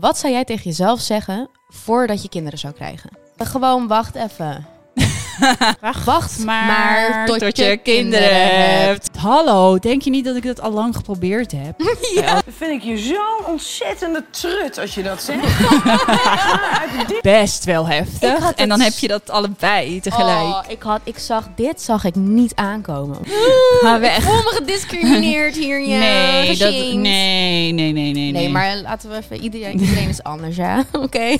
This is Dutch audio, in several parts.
Wat zou jij tegen jezelf zeggen voordat je kinderen zou krijgen? Gewoon wacht even. wacht maar, tot, je, kinderen hebt. Hallo, denk je niet dat ik dat al lang geprobeerd heb? Dan vind ik je zo'n ontzettende trut als je dat zegt. Best wel heftig. En dan heb je dat allebei tegelijk. Oh, ik, had, ik zag, dit zag ik niet aankomen. Ga weg. Ik voel me gediscrimineerd hier, ja. nee, dat, nee, nee, nee, nee, Nee, maar laten we even, iedereen, iedereen is anders, ja. Oké.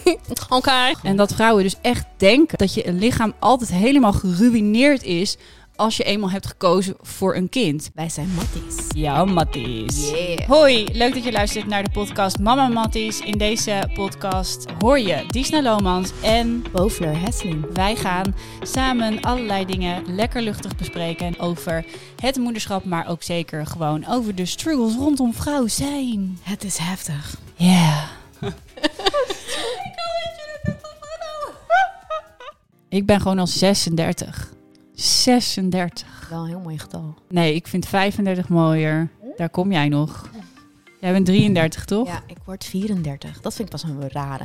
Oké. En dat vrouwen dus echt denken dat je lichaam altijd helemaal geruineerd is als je eenmaal hebt gekozen voor een kind. Wij zijn matties. Ja, Matties. Yeah. Hoi, leuk dat je luistert naar de podcast Mama Matties. In deze podcast hoor je Disna Lomans en Bovler Hesseling. wij gaan samen allerlei dingen lekker luchtig bespreken over het moederschap, maar ook zeker gewoon over de struggles rondom vrouw zijn. Het is heftig. Ja. Ik ben gewoon al 36. 36. Wel een heel mooi getal. Nee, ik vind 35 mooier. Daar kom jij nog. Jij bent 33, toch? Ja, ik word 34. Dat vind ik pas een rare.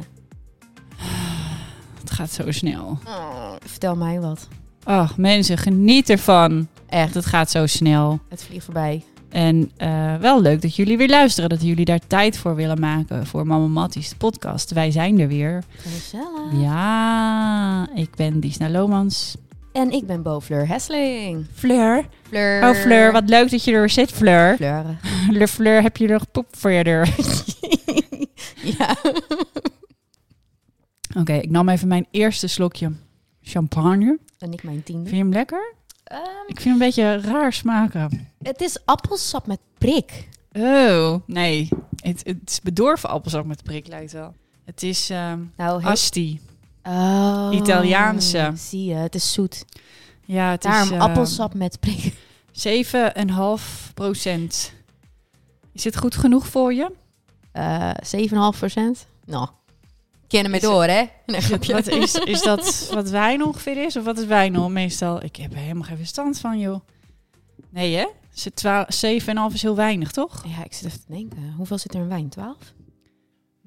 Het gaat zo snel. Oh, vertel mij wat. Ach, mensen, geniet ervan. Echt, Het gaat zo snel. het vliegt voorbij. En eh, wel leuk dat jullie weer luisteren. Dat jullie daar tijd voor willen maken voor Mama Matties, de podcast. Wij zijn er weer. Gezellig. Ja, ik ben Disna Lomans. En ik ben Bovler Hesseling. Fleur. Fleur. Oh, Fleur, wat leuk dat je er zit, Fleur. Fleur. Le Fleur, heb je nog poep voor je deur? ja. Oké, ik nam even mijn eerste slokje champagne. En ik mijn tiende. Vind je hem lekker? Ehm, Ik vind hem een beetje raar smaken. het is appelsap met prik. Oh, nee. Het, het is bedorven appelsap met prik, lijkt wel. Het is ehm Nou, asti. Oh, Italiaanse. Zie je, het is zoet. Ja, het Daarom is eh, appelsap met prik. 7,5 procent. Is het goed genoeg voor je? Eh 7,5 procent. Nou, ken me Is- door, hè? Nee, grapje. Wat is, is dat wat wijn ongeveer is? Of wat is wijn al meestal? Ik heb er helemaal geen verstand van, joh. Nee, hè? Ze- twa- 7,5 is heel weinig, toch? Ja, ik zit even te denken. Hoeveel zit er in wijn? 12?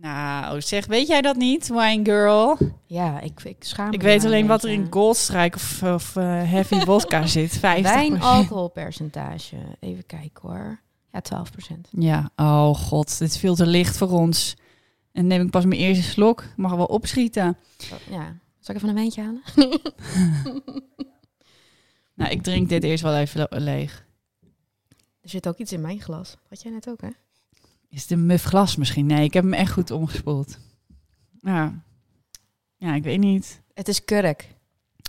Nou, zeg, weet jij dat niet, wine girl? Ja, ik, ik schaam me Ik weet alleen een wat er in Goldstrike of, of eh, Heavy Vodka zit. 50 Wijn alcoholpercentage. Even kijken hoor. Ja, 12 procent. Ja, oh god, dit is veel te licht voor ons. En neem ik pas mijn eerste slok. Mag wel opschieten. Ja. Zal ik even een wijntje halen? Nou, ik drink dit eerst wel even le- leeg. Er zit ook iets in mijn glas. Had jij net ook, hè? Is een muf glas misschien? Nee, ik heb hem echt goed omgespoeld. Ja, ja ik weet niet. Het is kurk.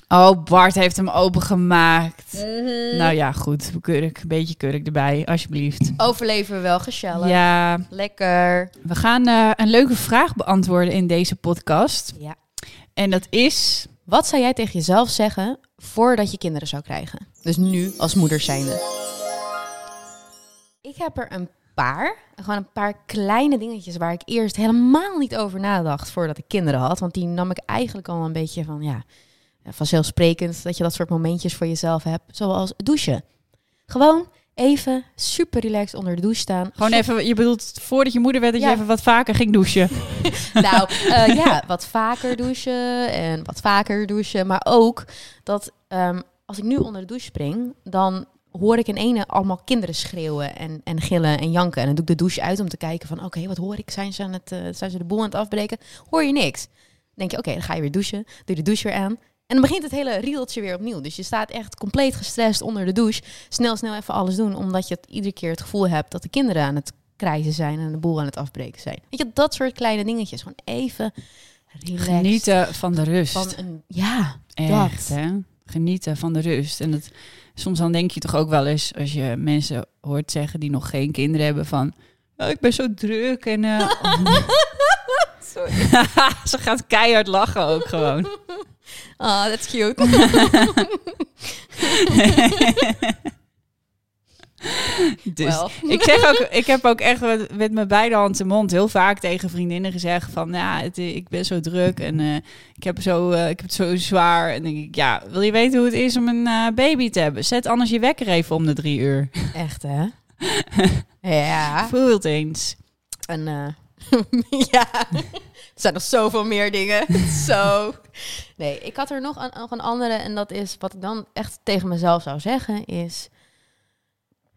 Oh, Bart heeft hem opengemaakt. Mhm. Nou ja, goed. Kurk, een beetje kurk erbij, alsjeblieft. Overleven we wel gezellig. Ja, Lekker. we gaan eh, een leuke vraag beantwoorden in deze podcast. Ja. En dat is... Wat zou jij tegen jezelf zeggen voordat je kinderen zou krijgen? Dus nu als moeder zijnde. Ik heb er een paar. Gewoon een paar kleine dingetjes waar ik eerst helemaal niet over nadacht voordat ik kinderen had. Want die nam ik eigenlijk al een beetje van, ja, vanzelfsprekend dat je dat soort momentjes voor jezelf hebt. Zoals douchen. Gewoon even super relaxed onder de douche staan. Gewoon even, je bedoelt voordat je moeder werd dat Ja. je even wat vaker ging douchen. Nou, eh, ja, wat vaker douchen en wat vaker douchen. Maar ook dat ehm, als ik nu onder de douche spring, dan hoor ik in ene allemaal kinderen schreeuwen en, en gillen en janken. En dan doe ik de douche uit om te kijken van, oké, wat hoor ik? Zijn ze, aan het, eh, zijn ze de boel aan het afbreken? Hoor je niks? Dan denk je, oké, dan ga je weer douchen. Doe de douche weer aan. En dan begint het hele riedeltje weer opnieuw. Dus je staat echt compleet gestrest onder de douche. Snel, snel even alles doen. Omdat je het iedere keer het gevoel hebt dat de kinderen aan het krijzen zijn en de boel aan het afbreken zijn. Weet je, dat soort kleine dingetjes. Gewoon even relaxed. Genieten van de rust. van een... Ja, Echt, dat. hè? Genieten van de rust. En dat, soms dan denk je toch ook wel eens, als je mensen hoort zeggen die nog geen kinderen hebben, van... "Oh, ik ben zo druk en... eh, Sorry. Ze gaat keihard lachen ook gewoon. Ah, that's cute. Dus ik zeg ook, ik heb ook echt met, met mijn beide handen de mond heel vaak tegen vriendinnen gezegd van, ja, het, ik ben zo druk en eh, ik heb zo, eh, ik heb het zo zwaar. En denk ik, ja, wil je weten hoe het is om een eh, baby te hebben? Zet anders je wekker even om de drie uur. Echt, hè? ja. Voel het eens. En, ja. zijn nog zoveel meer dingen. Zo. Nee, ik had er nog een, nog een andere. En dat is wat ik dan echt tegen mezelf zou zeggen: is.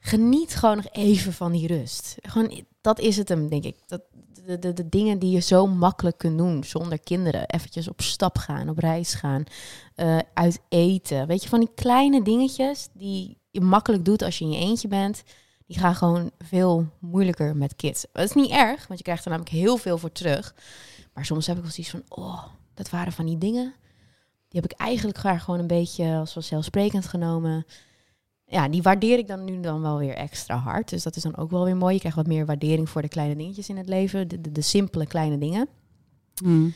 Geniet gewoon nog even van die rust. Gewoon, dat is het hem, denk ik. Dat, de, de, de dingen die je zo makkelijk kunt doen zonder kinderen. Eventjes op stap gaan, op reis gaan, eh, uit eten. Weet je, van die kleine dingetjes die je makkelijk doet als je in je eentje bent. Die gaan gewoon veel moeilijker met kids. Dat is niet erg, want je krijgt er namelijk heel veel voor terug. Maar soms heb ik wel zoiets van, oh, dat waren van die dingen. Die heb ik eigenlijk graag gewoon een beetje als vanzelfsprekend genomen. Ja, die waardeer ik dan nu dan wel weer extra hard. Dus dat is dan ook wel weer mooi. Je krijgt wat meer waardering voor de kleine dingetjes in het leven. De, de, de simpele kleine dingen. Mm.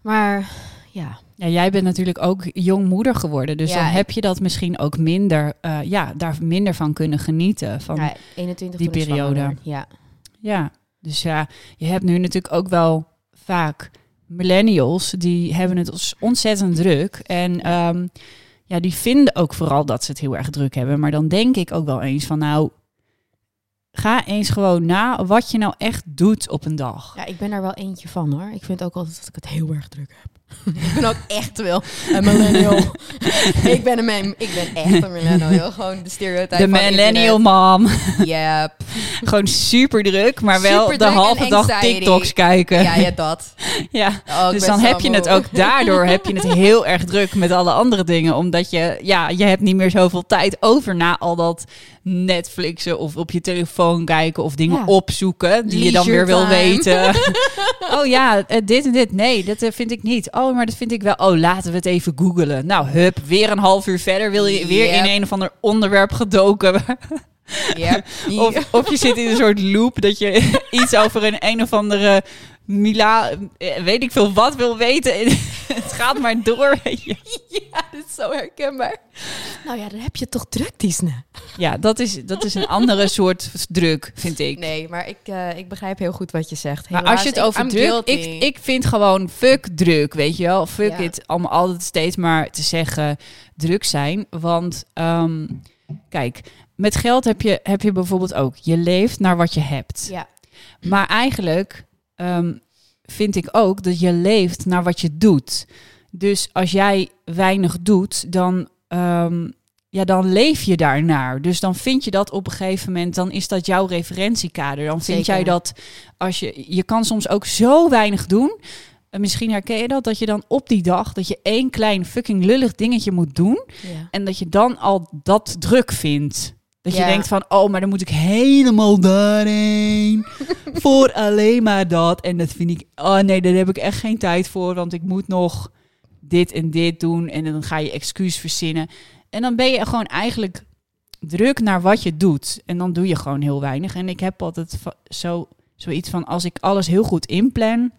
Maar ja, Ja, jij bent natuurlijk ook jong moeder geworden. Dus Ja, dan heb je dat misschien ook minder, eh, ja, daar minder van kunnen genieten. Van, ja 21 die periode. Ja, Ja, dus ja, je hebt nu natuurlijk ook wel vaak millennials die hebben het ontzettend druk. En ehm, ja, die vinden ook vooral dat ze het heel erg druk hebben. Maar dan denk ik ook wel eens van nou, ga eens gewoon na wat je nou echt doet op een dag. Ja, ik ben er wel eentje van hoor. Ik vind ook altijd dat ik het heel erg druk heb. Ik ben ook echt wel een millennial. ik, ben een man, ik ben echt een millennial. Gewoon de stereotype De millennial mom. Yep. gewoon super druk, maar wel de halve dag anxiety. TikToks kijken. Ja, ja, dat. Ja. Oh, dus dan heb je het ook daardoor heb je het heel erg druk met alle andere dingen. Omdat je, ja, je hebt niet meer zoveel tijd over na al dat Netflixen of op je telefoon kijken of dingen Ja. opzoeken die je dan weer wil weten. oh ja, eh, dit en dit. Nee, dat eh, vind ik niet. Oh, maar dat vind ik wel. Oh, laten we het even googelen. Nou, hup, weer een half uur verder wil je weer Yep. in een of ander onderwerp gedoken. Yep. Of, of je zit in een soort loop dat je iets over een een of andere Mila, eh, weet ik veel wat wil weten. En het gaat maar door. weet je. ja, dit is zo herkenbaar. Nou ja, dan heb je toch druk, Disney. Ja, dat is, dat is een andere soort druk, vind ik. Nee, maar ik, eh, ik begrijp heel goed wat je zegt. Maar als je het over druk... Ik, ik vind gewoon fuck druk, weet je wel. Fuck Ja. het allemaal altijd steeds maar te zeggen druk zijn. Want ehm, kijk, met geld heb je, heb je bijvoorbeeld ook... Je leeft naar wat je hebt. Ja, Maar eigenlijk ehm, vind ik ook dat je leeft naar wat je doet. Dus als jij weinig doet, dan, ehm, ja, dan leef je daarnaar. Dus dan vind je dat op een gegeven moment, dan is dat jouw referentiekader. Dan vind Zeker. jij dat als je, je kan soms ook zo weinig doen. En misschien herken je dat, dat je dan op die dag, dat je één klein fucking lullig dingetje moet doen. ja. En dat je dan al dat druk vindt. Dat je denkt van, oh, maar dan moet ik helemaal daarheen. voor alleen maar dat. En dat vind ik, oh nee, daar heb ik echt geen tijd voor. Want ik moet nog dit en dit doen. En dan ga je excuus verzinnen. En dan ben je gewoon eigenlijk druk naar wat je doet. En dan doe je gewoon heel weinig. En ik heb altijd zo, zoiets van, als ik alles heel goed inplan...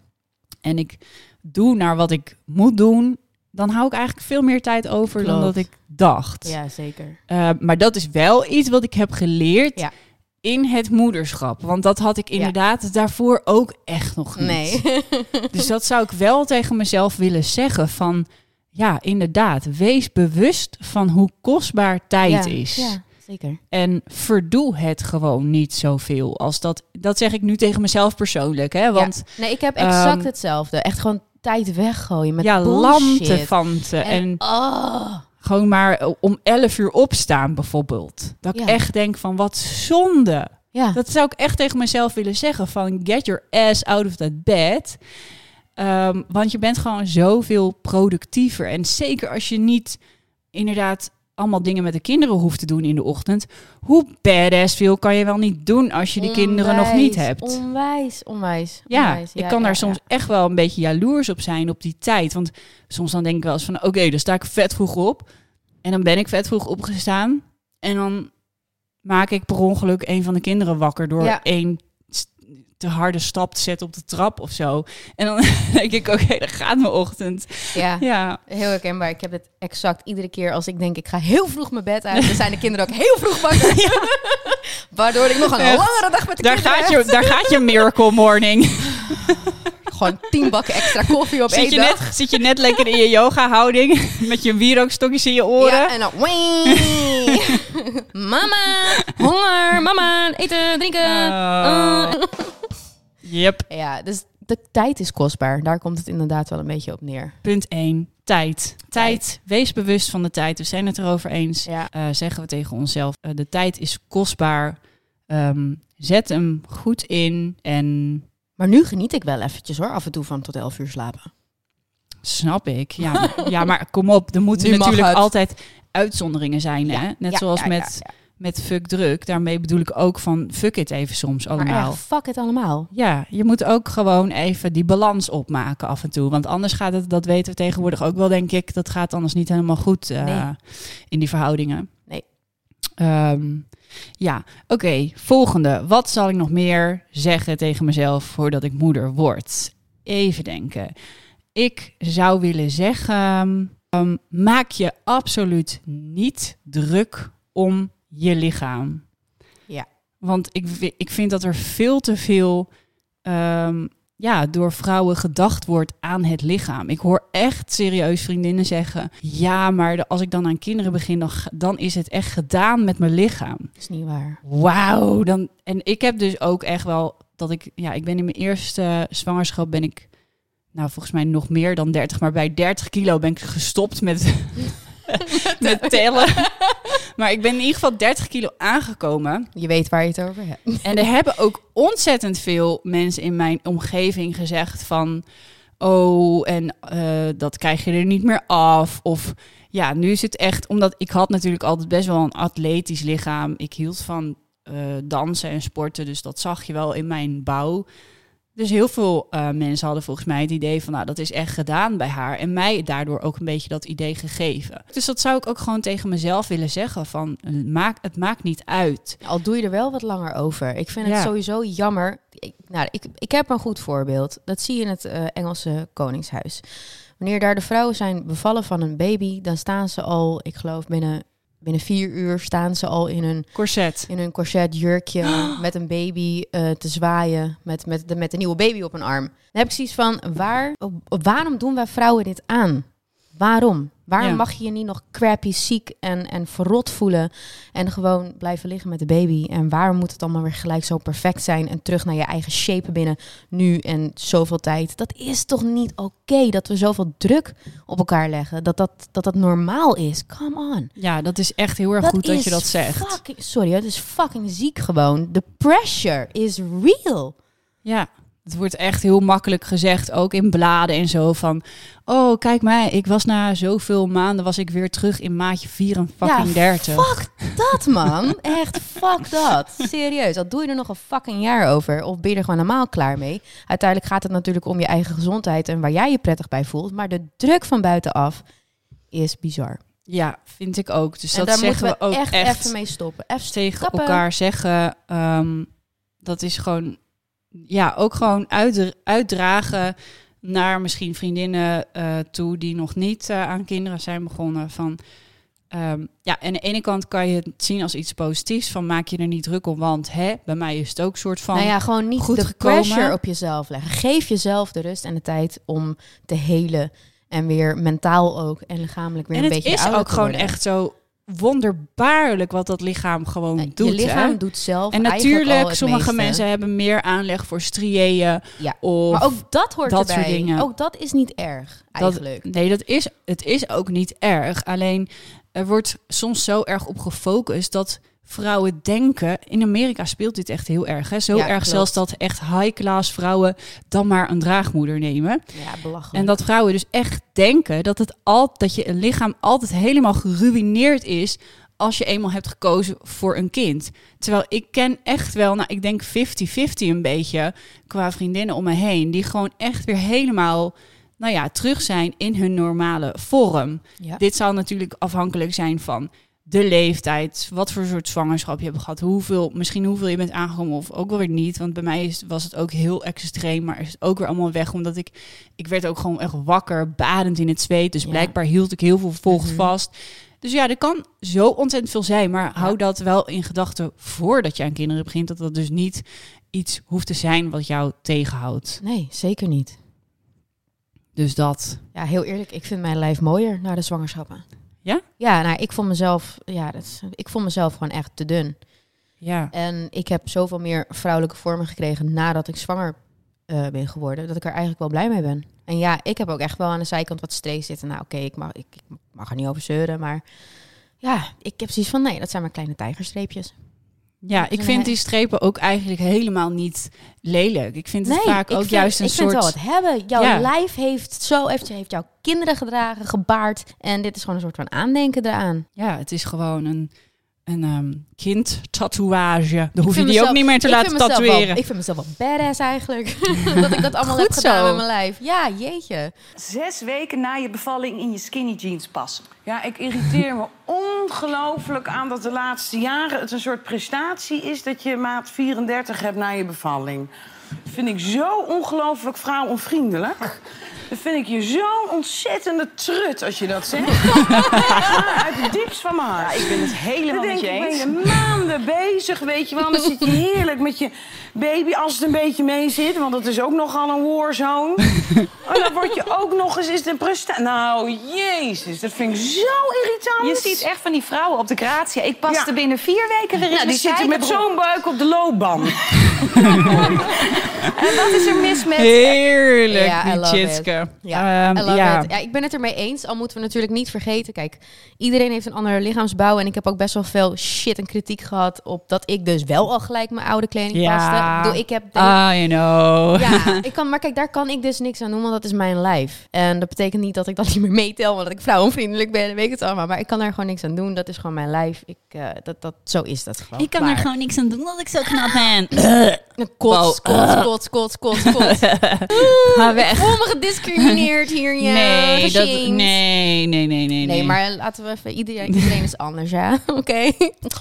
en ik doe naar wat ik moet doen... dan hou ik eigenlijk veel meer tijd over dan dat ik dacht. ja zeker. Uh, maar dat is wel iets wat ik heb geleerd Ja. in het moederschap. Want dat had ik inderdaad daarvoor ook echt nog niet. Nee. Dus dat zou ik wel tegen mezelf willen zeggen van... Ja, inderdaad, wees bewust van hoe kostbaar tijd ja, is. Ja, zeker. En verdoe het gewoon niet zoveel. Als dat, dat zeg ik nu tegen mezelf persoonlijk. Hè? Want Ja. Nee, ik heb exact ehm, hetzelfde. Echt gewoon tijd weggooien met ja, lantefanten en, En, oh, gewoon maar om 11 uur opstaan bijvoorbeeld. Dat ik echt denk van wat zonde. ja. Dat zou ik echt tegen mezelf willen zeggen. Van get your ass out of that bed. Ehm, want je bent gewoon zoveel productiever. En zeker als je niet inderdaad allemaal dingen met de kinderen hoeft te doen in de ochtend. Hoe badass veel kan je wel niet doen als je die kinderen nog niet hebt? Onwijs, onwijs. Ja, onwijs. ik kan daar ja, soms echt wel een beetje jaloers op zijn op die tijd. Want soms dan denk ik wel eens van, oké, dan sta ik vet vroeg op. En dan ben ik vet vroeg opgestaan. En dan maak ik per ongeluk een van de kinderen wakker door Ja. één te harde stap te zetten op de trap of zo. En dan denk ik, oké, dan gaat mijn ochtend. Ja. Ja, Heel herkenbaar. Ik heb het exact iedere keer als ik denk ik ga heel vroeg mijn bed uit. Dan zijn de kinderen ook heel vroeg wakker. Waardoor ik nog een Echt. langere dag met de daar kinderen gaat, je, heb. daar gaat je miracle morning. Gewoon tien bakken extra koffie op Zit één je, dag. net, zit je net lekker in je yoga houding met je wierookstokjes in je oren. Ja, en dan... mama, honger, mama, eten, drinken. Oh. Uh. Yep. Ja, dus de tijd is kostbaar. Daar komt het inderdaad wel een beetje op neer. Punt 1. Tijd. Tijd. Wees bewust van de tijd. We zijn het erover eens. Ja. Eh, zeggen we tegen onszelf. eh, de tijd is kostbaar. Ehm, zet hem goed in. En Maar nu geniet ik wel eventjes hoor, af en toe van tot 11 uur slapen. snap ik. Ja, maar, ja, maar kom op. Er moeten Nu natuurlijk altijd uitzonderingen zijn. Hè? Net Ja, zoals ja, met, ja, ja. Met fuck druk. Daarmee bedoel ik ook van fuck it even soms Maar allemaal. echt, fuck het allemaal. Ja, je moet ook gewoon even die balans opmaken af en toe. Want anders gaat het, dat weten we tegenwoordig ook wel, denk ik. Dat gaat anders niet helemaal goed eh, Nee. in die verhoudingen. Nee. Ehm, ja, oké. volgende. Wat zal ik nog meer zeggen tegen mezelf voordat ik moeder word? Even denken. Ik zou willen zeggen, ehm, maak je absoluut niet druk om je lichaam. Ja. Want ik, ik vind dat er veel te veel ehm, ja, door vrouwen gedacht wordt aan het lichaam. Ik hoor echt serieus vriendinnen zeggen: Ja, maar de- als ik dan aan kinderen begin, dan, dan is het echt gedaan met mijn lichaam. Dat is niet waar. Wauw. Dan, en ik heb dus ook echt wel dat ik, ja, ik ben in mijn eerste zwangerschap ben ik, nou volgens mij nog meer dan 30, maar bij 30 kilo ben ik gestopt met, met tellen. Maar ik ben in ieder geval 30 kilo aangekomen. Je weet waar je het over hebt. En er hebben ook ontzettend veel mensen in mijn omgeving gezegd van... Oh, en eh, dat krijg je er niet meer af. Of ja, nu is het echt... Omdat ik had natuurlijk altijd best wel een atletisch lichaam. Ik hield van eh, dansen en sporten. Dus dat zag je wel in mijn bouw. Dus heel veel eh, mensen hadden volgens mij het idee van... Nou, dat is echt gedaan bij haar. En mij daardoor ook een beetje dat idee gegeven. Dus dat zou ik ook gewoon tegen mezelf willen zeggen. Van, eh, maak, het maakt niet uit. Al doe je er wel wat langer over. Ik vind Ja. het sowieso jammer. Ik, nou, ik, ik heb een goed voorbeeld. Dat zie je in het eh, Engelse Koningshuis. Wanneer daar de vrouwen zijn bevallen van een baby, dan staan ze al, ik geloof binnen, binnen vier uur, staan ze al in een, Corset. in een corset jurkje met een baby eh, te zwaaien, met, met, de, met een nieuwe baby op een arm. Dan heb ik zoiets van, waar, waarom doen wij vrouwen dit aan? Waarom? Waarom Ja. mag je je niet nog crappy, ziek en, en verrot voelen en gewoon blijven liggen met de baby? En waarom moet het allemaal weer gelijk zo perfect zijn en terug naar je eigen shape binnen nu en zoveel tijd? Dat is toch niet oké dat we zoveel druk op elkaar leggen? Dat dat, dat, dat normaal is? Come on. Ja, dat is echt heel erg goed dat je dat zegt. Fucking, sorry, het is fucking ziek gewoon. The pressure is real. Ja, het wordt echt heel makkelijk gezegd, ook in bladen en zo van... Oh, kijk mij, ik was na zoveel maanden was ik weer terug in maatje 4 en fucking 30. Fuck dat, man. Echt, fuck dat. Serieus, dat doe je er nog een fucking jaar over. Of ben je er gewoon helemaal klaar mee? Uiteindelijk gaat het natuurlijk om je eigen gezondheid en waar jij je prettig bij voelt. Maar de druk van buitenaf is bizar. Ja, vind ik ook. Dus en dat daar zeggen we we ook echt, echt, even mee stoppen. Even tegen kappen. elkaar zeggen. ehm, dat is gewoon, ja, ook gewoon uit, uitdragen naar misschien vriendinnen eh, toe die nog niet eh, aan kinderen zijn begonnen. Van, ehm, ja, en aan de ene kant kan je het zien als iets positiefs. Van maak je er niet druk om, want hè, bij mij is het ook soort van... Nou ja, gewoon niet goed de gekomen. pressure op jezelf leggen. Geef jezelf de rust en de tijd om te helen. En weer mentaal ook en lichamelijk weer en een het beetje is ouder ook te gewoon echt zo wonderbaarlijk wat dat lichaam gewoon Nee, doet. je lichaam hè? doet zelf En natuurlijk, sommige meeste. mensen hebben meer aanleg voor striëen. Ja, Of Maar ook dat hoort dat erbij. soort dingen. Ook dat is niet erg, Dat- eigenlijk. Nee, dat is, het is ook niet erg. Alleen er wordt soms zo erg op gefocust dat vrouwen denken. In Amerika speelt dit echt heel erg. Hè? Zo Ja, erg klopt. zelfs dat echt high-class vrouwen dan maar een draagmoeder nemen. Ja, belachelijk. En dat vrouwen dus echt denken dat, het al, dat je een lichaam altijd helemaal geruineerd is als je eenmaal hebt gekozen voor een kind. Terwijl ik ken echt wel, nou ik denk 50-50 een beetje qua vriendinnen om me heen, die gewoon echt weer helemaal, nou ja, terug zijn in hun normale vorm. ja. Dit zal natuurlijk afhankelijk zijn van de leeftijd, wat voor soort zwangerschap je hebt gehad, hoeveel, misschien hoeveel je bent aangekomen of ook wel weer niet. Want bij mij is, was het ook heel extreem, maar is het ook weer allemaal weg, omdat ik, ik werd ook gewoon echt wakker, badend in het zweet. Dus Ja. blijkbaar hield ik heel veel vocht Mhm. vast. Dus ja, er kan zo ontzettend veel zijn, maar hou dat wel in gedachten voordat je aan kinderen begint, dat dat dus niet iets hoeft te zijn wat jou tegenhoudt. Nee, zeker niet. Dus dat. Ja, heel eerlijk, ik vind mijn lijf mooier na de zwangerschappen. Ja? Ja, nou, ik vond mezelf, ja, dat is, ik vond mezelf gewoon echt te dun. Ja. En ik heb zoveel meer vrouwelijke vormen gekregen nadat ik zwanger eh, ben geworden, dat ik er eigenlijk wel blij mee ben. En ja, ik heb ook echt wel aan de zijkant wat strees zitten. Nou, oké, ik, mag, ik, ik mag er niet over zeuren, maar ja, ik heb zoiets van, nee, dat zijn maar kleine tijgerstreepjes. Ja, ik vind die strepen ook eigenlijk helemaal niet lelijk. Ik vind het Nee, vaak ik ook vind- juist een ik soort... vind wel wat hebben. Jouw Ja. lijf heeft zo heeft, heeft jouw kinderen gedragen, gebaard. En dit is gewoon een soort van aandenken eraan. Ja, het is gewoon een, een ehm kind-tatoeage. Dan hoef je die ook niet meer te laten wel- tatoeëren. ik vind mezelf wel badass eigenlijk. dat ik dat allemaal heb Goed gedaan zo. met mijn lijf. Ja, jeetje. Zes weken na je bevalling in je skinny jeans passen. Ja, ik irriteer me ongelooflijk aan dat de laatste jaren het een soort prestatie is dat je maat 34 hebt na je bevalling. Dat vind ik zo ongelooflijk vrouwonvriendelijk. Dat vind ik je zo'n ontzettende trut als je dat zegt. Ja, uit het diepst van mijn hart. Ik ben het helemaal Dan met je ik, eens. ben je maanden bezig, weet je wel. Dan zit je heerlijk met je baby, als het een beetje mee zit. Want het is ook nogal een warzone. en dan word je ook nog eens... Is een prestatie. Nou, jezus, dat vind ik zo irritant. Je ziet echt van die vrouwen op de gratie. Ik paste Ja. binnen vier weken weer in Ja, mijn die zitten met zo'n buik op de loopband. En wat is er mis met... Heerlijk, Ja, die Ja, Ehm, I love ja. it. ja, ik ben het ermee eens. Al moeten we natuurlijk niet vergeten. Kijk, iedereen heeft een andere lichaamsbouw. En ik heb ook best wel veel shit en kritiek gehad op dat ik dus wel al gelijk mijn oude kleding Ja. paste. Ik, bedoel, ik heb denk I know. Ja, ik kan, maar kijk, daar kan ik dus niks aan doen, want dat is mijn lijf. En dat betekent niet dat ik dat niet meer meetel, want dat ik vrouwenvriendelijk ben, weet ik het allemaal. Maar ik kan daar gewoon niks aan doen. Dat is gewoon mijn lijf. Ik, eh, dat, dat, zo is dat gewoon. Ik kan Klaar. er gewoon niks aan doen dat ik zo knap ben. Kots, kots, kots, kots, kots, kots. Ga weg. Gediscrimineerd hier, ja. nee, dat, nee, nee, nee, nee, nee. Nee, maar laten we even... Iedereen, iedereen is anders, ja. Oké.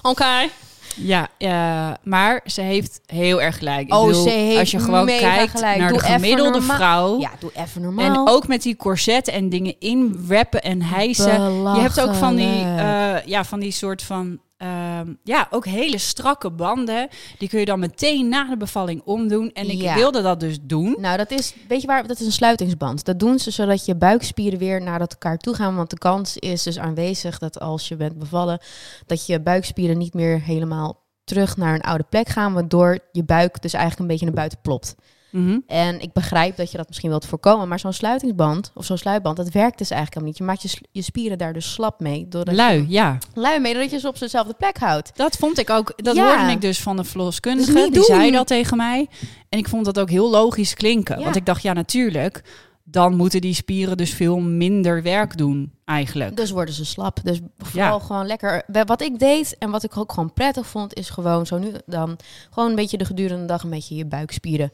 Oké. Ja, ja, maar ze heeft heel erg gelijk. Ik Oh, bedoel, ze heeft als je gewoon mega kijkt gelijk. naar Doe de gemiddelde vrouw. Ja, doe even normaal. En ook met die corset en dingen inwrappen en hijsen. Je hebt ook van die, eh, ja, van die soort van, ehm, ja, ook hele strakke banden. Die kun je dan meteen na de bevalling omdoen. En ik Ja. wilde dat dus doen. Nou, dat is, weet je waar, dat is een sluitingsband. Dat doen ze zodat je buikspieren weer naar elkaar toe gaan. Want de kans is dus aanwezig dat als je bent bevallen, dat je buikspieren niet meer helemaal terug naar een oude plek gaan. Waardoor je buik dus eigenlijk een beetje naar buiten plopt. Mhm. En ik begrijp dat je dat misschien wilt voorkomen. Maar zo'n sluitingsband of zo'n sluitband, dat werkt dus eigenlijk helemaal niet. Je maakt je, je spieren daar dus slap mee. Doordat Lui, Je, ja. lui mee, doordat je ze op dezelfde plek houdt. Dat vond ik ook. Dat Ja. hoorde ik dus van de verloskundige. Dus die doen. zei dat tegen mij. En ik vond dat ook heel logisch klinken. Ja. Want ik dacht, ja, natuurlijk. Dan moeten die spieren dus veel minder werk doen, eigenlijk. Dus worden ze slap. Dus vooral gewoon lekker. Wat ik deed en wat ik ook gewoon prettig vond, is gewoon zo nu dan gewoon een beetje de gedurende dag een beetje je buikspieren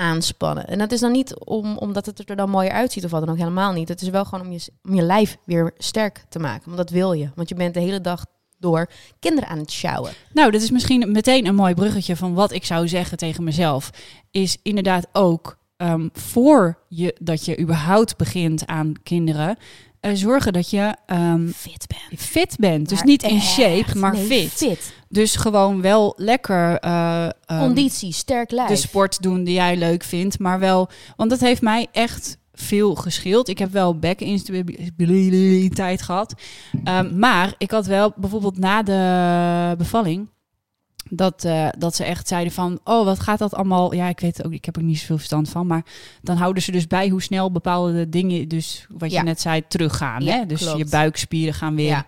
aanspannen. En dat is dan niet om, omdat het er dan mooier uitziet of wat dan ook helemaal niet. Het is wel gewoon om je, om je lijf weer sterk te maken. Want dat wil je. Want je bent de hele dag door kinderen aan het sjouwen. Nou, dat is misschien meteen een mooi bruggetje van wat ik zou zeggen tegen mezelf. Is inderdaad ook ehm, voor je dat je überhaupt begint aan kinderen, eh, zorgen dat je ehm, Fit bent. fit bent. Dus niet in shape, maar nee, fit. fit. Dus gewoon wel lekker ehm, Conditie, sterk lijf. de sport doen die jij leuk vindt, maar wel, want dat heeft mij echt veel geschild. Ik heb wel bekkeninstabiliteit gehad, Ehm, maar ik had wel bijvoorbeeld na de bevalling dat, eh, dat ze echt zeiden van, oh, wat gaat dat allemaal? Ja, ik weet het ook, ik heb er niet zoveel verstand van, maar dan houden ze dus bij hoe snel bepaalde dingen, dus wat Ja. je net zei, teruggaan. Ja, hè? Dus klopt. je buikspieren gaan weer. Ja.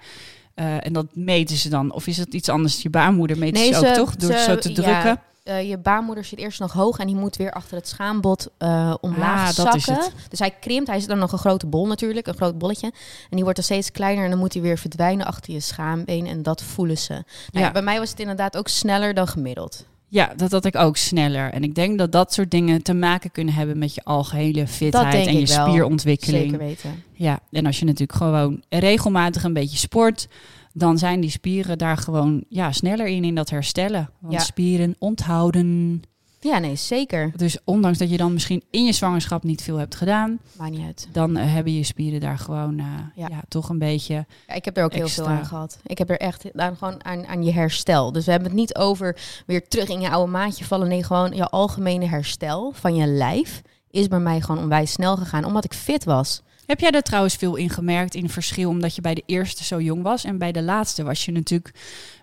Eh, en dat meten ze dan. Of is het iets anders? Je baarmoeder meten Nee, ze ook toch? Door ze- zo te ja, drukken. Eh, je baarmoeder zit eerst nog hoog en die moet weer achter het schaambod eh, omlaag Ah, dat zakken. is het. Dus hij krimpt. Hij is dan nog een grote bol natuurlijk, een groot bolletje. En die wordt dan steeds kleiner en dan moet hij weer verdwijnen achter je schaambeen. En dat voelen ze. Nou ja, Ja. bij mij was het inderdaad ook sneller dan gemiddeld. Ja, dat had ik ook sneller. En ik denk dat dat soort dingen te maken kunnen hebben met je algehele fitheid en je spierontwikkeling. Zeker weten. Ja, en als je natuurlijk gewoon regelmatig een beetje sport, dan zijn die spieren daar gewoon ja, sneller in in dat herstellen. Want Ja. spieren onthouden. Ja, nee, zeker. Dus ondanks dat je dan misschien in je zwangerschap niet veel hebt gedaan, Maakt niet uit. dan eh, hebben je spieren daar gewoon eh, ja. Ja. toch een beetje. Ja, ik heb er ook heel veel aan gehad. Ik heb er echt aan, gewoon aan, aan je herstel. Dus we hebben het niet over weer terug in je oude maatje vallen. Nee, gewoon je algemene herstel van je lijf is bij mij gewoon onwijs snel gegaan. Omdat ik fit was. Heb jij er trouwens veel in gemerkt in verschil omdat je bij de eerste zo jong was en bij de laatste was je natuurlijk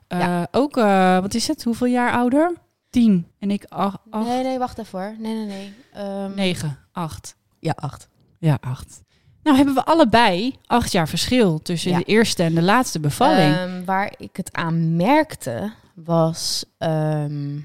eh, Ja. ook, wat is het, hoeveel jaar ouder? Tien en ik acht Nee, nee, wacht even hoor. Nee, nee, nee. Ehm, negen, acht. Ja, acht. Ja, acht. Nou hebben we allebei acht jaar verschil tussen Ja. de eerste en de laatste bevalling. Ehm, waar ik het aan merkte was... ehm,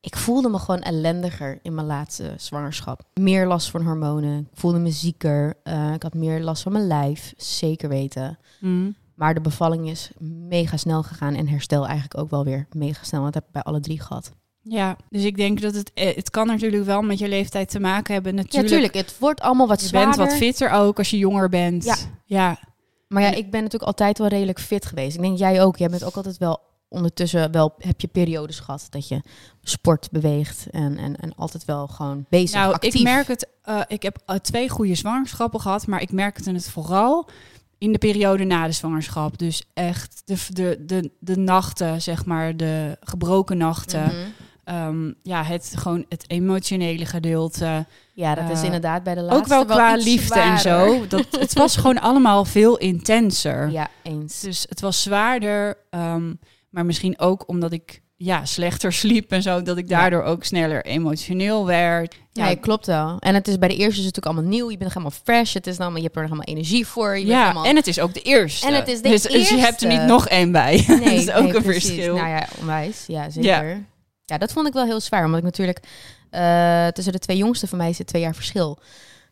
ik voelde me gewoon ellendiger in mijn laatste zwangerschap. Meer last van hormonen. Ik voelde me zieker. Eh, ik had meer last van mijn lijf. Zeker weten. Mm. Maar de bevalling is mega snel gegaan. En herstel eigenlijk ook wel weer mega snel. Want dat heb ik bij alle drie gehad. Ja, dus ik denk dat het, eh, het kan natuurlijk wel met je leeftijd te maken hebben. Ja, Natuurlijk, tuurlijk. Het wordt allemaal wat je zwaarder. bent wat fitter ook als je jonger bent. Ja. ja. Maar ja, ik ben natuurlijk altijd wel redelijk fit geweest. Ik denk jij ook. Jij bent ook altijd wel ondertussen wel heb je periodes gehad dat je sport beweegt en, en, en altijd wel gewoon bezig, Nou, actief. ik merk het. eh, ik heb eh, twee goede zwangerschappen gehad, maar ik merkte het vooral in de periode na de zwangerschap. Dus echt de, de, de, de nachten, zeg maar, de gebroken nachten. Mhm. Ehm, ja, het gewoon het emotionele gedeelte. Ja, dat is Eh, inderdaad bij de laatste Ook wel qua liefde en zo. Dat, het was gewoon allemaal veel intenser. Ja, eens. Dus het was zwaarder. ehm, maar misschien ook omdat ik ja, slechter sliep en zo. Dat ik daardoor ook sneller emotioneel werd. Ja, Ja, klopt wel. En het is bij de eerste is het natuurlijk allemaal nieuw. Je bent helemaal fresh. Het is dan, je hebt er nog helemaal energie voor. Je ja helemaal... en het is ook de eerste. En het is de dus, dus je hebt er eerste. niet nog één bij. Nee, dat is ook nee, een precies. verschil. Nou ja, onwijs. Ja, zeker. Ja. dat vond ik wel heel zwaar. Omdat ik natuurlijk... eh, tussen de twee jongste van mij zit twee jaar verschil.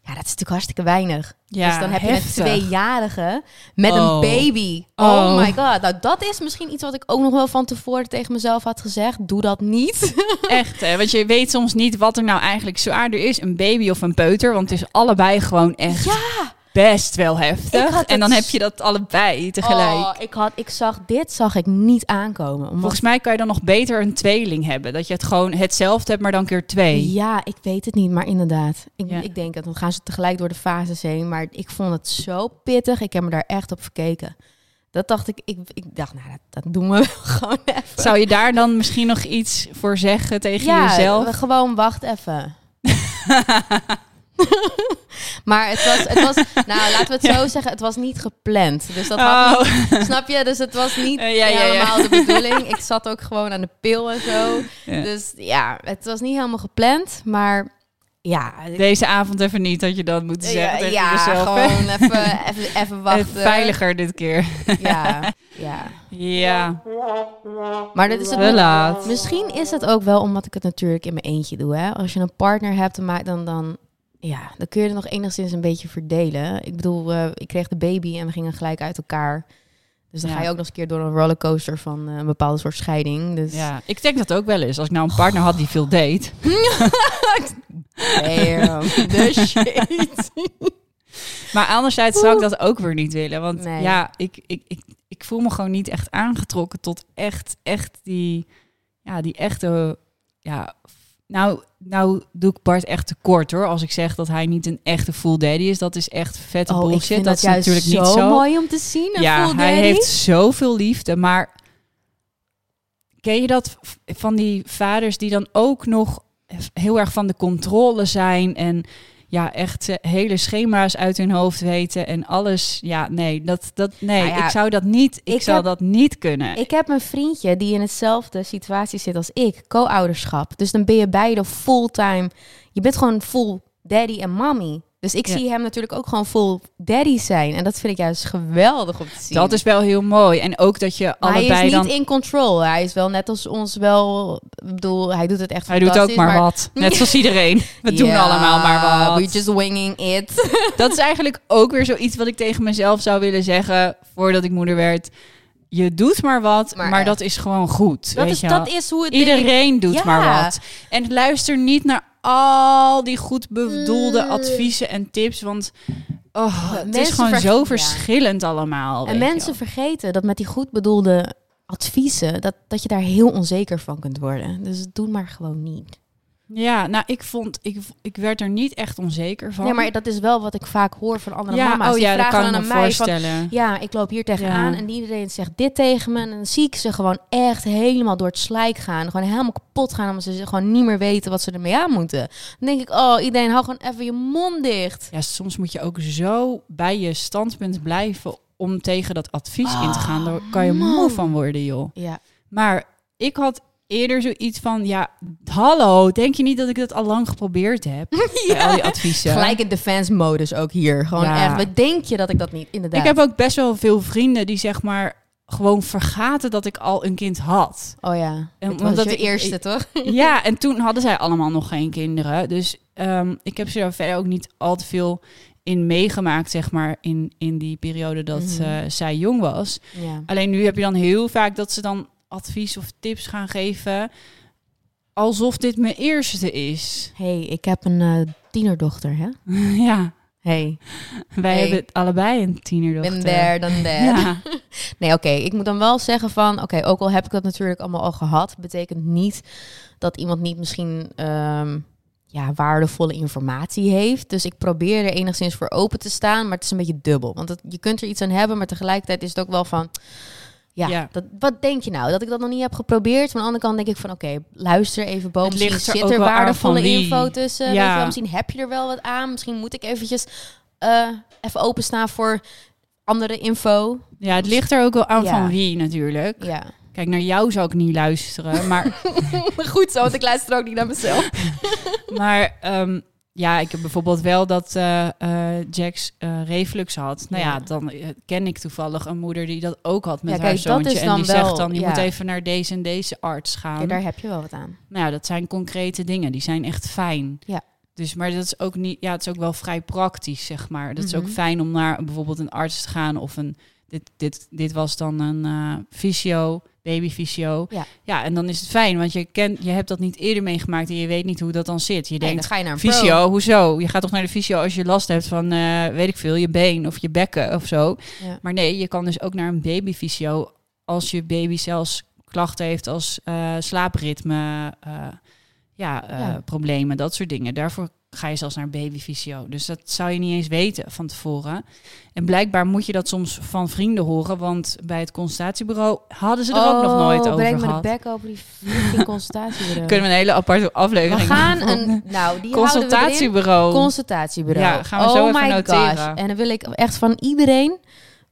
Ja, dat is natuurlijk hartstikke weinig. Ja, dus dan heb heftig. je een tweejarige met Oh. een baby. Oh. Oh. my god. Nou, dat is misschien iets wat ik ook nog wel van tevoren tegen mezelf had gezegd. Doe dat niet. Echt, hè? Want je weet soms niet wat er nou eigenlijk zwaarder is. Een baby of een peuter. Want het is allebei gewoon echt Ja. Best wel heftig. En dan heb je dat allebei tegelijk. Oh, ik, had, ik zag dit zag ik niet aankomen. Omdat Volgens mij kan je dan nog beter een tweeling hebben. Dat je het gewoon hetzelfde hebt, maar dan keer twee. Ja, ik weet het niet, maar inderdaad. Ik, Ja. ik denk het. Dan gaan ze tegelijk door de fases heen. Maar ik vond het zo pittig. Ik heb me daar echt op verkeken. Dat dacht ik. Ik, ik dacht, nou, dat, dat doen we gewoon even. Zou je daar dan misschien nog iets voor zeggen tegen ja, jezelf? we- gewoon wacht even. maar het was, het was, nou laten we het zo zeggen, het was niet gepland. Dus dat had Oh. niet, snap je? Dus het was niet ja, ja, ja. helemaal de bedoeling. Ik zat ook gewoon aan de pil en zo. Dus ja, het was niet helemaal gepland. Maar ja, Deze avond even niet, dat je dat moet zeggen ja, tegen ja, jezelf. gewoon even, even, even En wachten. veiliger dit keer. Ja, ja. Ja, Maar dat is het laat. Misschien is het ook wel omdat ik het natuurlijk in mijn eentje doe. Hè? Als je een partner hebt, dan, dan, dan, ja, dan kun je het nog enigszins een beetje verdelen. Ik bedoel, eh, ik kreeg de baby en we gingen gelijk uit elkaar. Dus dan Ja. ga je ook nog eens een keer door een rollercoaster van eh, een bepaalde soort scheiding. Dus Ja, ik denk dat ook wel eens. Als ik nou een partner had die veel deed. damn, the shit. Maar anderzijds zou ik dat ook weer niet willen. Want Nee. ja, ik, ik, ik, ik voel me gewoon niet echt aangetrokken tot echt, echt die, ja, die echte, ja, nou, nou doe ik Bart echt tekort hoor. Als ik zeg dat hij niet een echte full daddy is, dat is echt vette Oh, ik bullshit. vind dat, dat, is juist natuurlijk zo, niet zo. mooi om te zien. Een ja, full hij daddy. heeft zoveel liefde, maar ken je dat van die vaders die dan ook nog heel erg van de controle zijn en ja, echt eh, hele schema's uit hun hoofd weten en alles. Ja, nee, dat, dat, nee, Nou ja, ik zou dat niet, ik, ik zou dat niet kunnen. Ik heb een vriendje die in hetzelfde situatie zit als ik, co-ouderschap. Dus dan ben je beide fulltime. Je bent gewoon full daddy en mommy. Dus ik Ja. zie hem natuurlijk ook gewoon full daddy zijn. En dat vind ik juist geweldig om te zien. dat is wel heel mooi. En ook dat je maar hij allebei is niet dan. in control. Hij is wel net als ons wel... Ik bedoel, hij doet het echt Hij doet ook maar, wat. Net zoals iedereen. We doen allemaal maar wat. We just winging it. Dat is eigenlijk ook weer zoiets wat ik tegen mezelf zou willen zeggen voordat ik moeder werd. Je doet maar wat, maar, Maar dat is gewoon goed. Dat weet is, je dat is hoe het... Iedereen doet Ja. maar wat. En luister niet naar al die goed bedoelde Mm. adviezen en tips, want oh, het is gewoon zo ja. verschillend allemaal. En mensen vergeten dat met die goed bedoelde adviezen... Dat, dat je daar heel onzeker van kunt worden. Dus doe maar gewoon niet. Ja, nou, ik vond, ik, ik werd er niet echt onzeker van. Nee, maar dat is wel wat ik vaak hoor van andere ja, mama's. oh Die ja, dat kan ik me aan mij van... voorstellen. Ja, ik loop hier tegenaan Ja. en iedereen zegt dit tegen me. En dan zie ik ze gewoon echt helemaal door het slijk gaan. Gewoon helemaal kapot gaan omdat ze gewoon niet meer weten wat ze ermee aan moeten. Dan denk ik, oh, iedereen hou gewoon even je mond dicht. Ja, soms moet je ook zo bij je standpunt blijven om tegen dat advies in te gaan. Daar kan je man. moe van worden, joh. Ja, Maar ik had eerder zoiets van, ja, hallo, denk je niet dat ik dat al lang geprobeerd heb? Bij al die adviezen. Gelijk in defense modus ook hier. Gewoon Ja. echt. Wat denk je dat ik dat niet? Inderdaad. Ik heb ook best wel veel vrienden die zeg maar gewoon vergaten dat ik al een kind had. Oh ja. En Het was omdat je ik- eerste, toch? Ja, en toen hadden zij allemaal nog geen kinderen. Dus ehm, ik heb ze daar verder ook niet al te veel in meegemaakt, zeg maar, in, in die periode dat Mhm. eh, zij jong was. Ja. Alleen nu heb je dan heel vaak dat ze dan advies of tips gaan geven, alsof dit mijn eerste is. hey, ik heb een eh, tienerdochter, hè? ja, Hey, wij Hey. hebben allebei een tienerdochter. ben there, dan there. Ja. Nee, oké. Ik moet dan wel zeggen van... Oké, ook al heb ik dat natuurlijk allemaal al gehad... betekent niet dat iemand niet misschien... ehm, ja, waardevolle informatie heeft. Dus ik probeer er enigszins voor open te staan. Maar het is een beetje dubbel. Want het, je kunt er iets aan hebben... maar tegelijkertijd is het ook wel van... Ja, Ja. Dat, wat denk je nou? Dat ik dat nog niet heb geprobeerd? Van de andere kant denk ik van... Oké, luister even boven. Misschien ligt er zit er aan waardevolle info tussen. Weet Ja. je wel? Misschien heb je er wel wat aan. Misschien moet ik eventjes... eh, even openstaan voor andere info. ja, het ligt er ook wel aan Ja. van wie natuurlijk. Ja. Kijk, naar jou zou ik niet luisteren, maar Goed zo, want ik luister ook niet naar mezelf. Maar ehm, ja, ik heb bijvoorbeeld wel dat eh, Jax eh, reflux had. Nou ja, Ja. dan ken ik toevallig een moeder die dat ook had met Ja, haar kijk, zoontje. en die wel- zegt dan, je ja. moet even naar deze en deze arts gaan. Ja, daar heb je wel wat aan. Nou ja, dat zijn concrete dingen. Die zijn echt fijn. Ja. Dus, maar dat is ook niet, ja, het is ook wel vrij praktisch, zeg maar. Dat is ook Mhm. fijn om naar bijvoorbeeld een arts te gaan of een, dit, dit, dit was dan een fysio, babyfysio. Ja. ja, en dan is het fijn, want je kent, je hebt dat niet eerder meegemaakt en je weet niet hoe dat dan zit. Je Nee, denkt, dan ga je naar een pro. Fysio, hoezo? Je gaat toch naar de fysio als je last hebt van, eh, weet ik veel, je been of je bekken of zo. Ja. Maar nee, je kan dus ook naar een babyfysio als je baby zelfs klachten heeft als eh, slaapritme, eh, ja, Ja. problemen, dat soort dingen. Daarvoor ga je zelfs naar babyfysio. Dus dat zou je niet eens weten van tevoren. En blijkbaar moet je dat soms van vrienden horen, want bij het consultatiebureau hadden ze er ook nog nooit over Oh, breng me de gehad. bek over die consultatiebureau. Kunnen we een hele aparte we aflevering gaan maken. een... Nou, die we consultatiebureau. Consultatiebureau. Ja, gaan we zo oh even my noteren. gosh. En dan wil ik echt van iedereen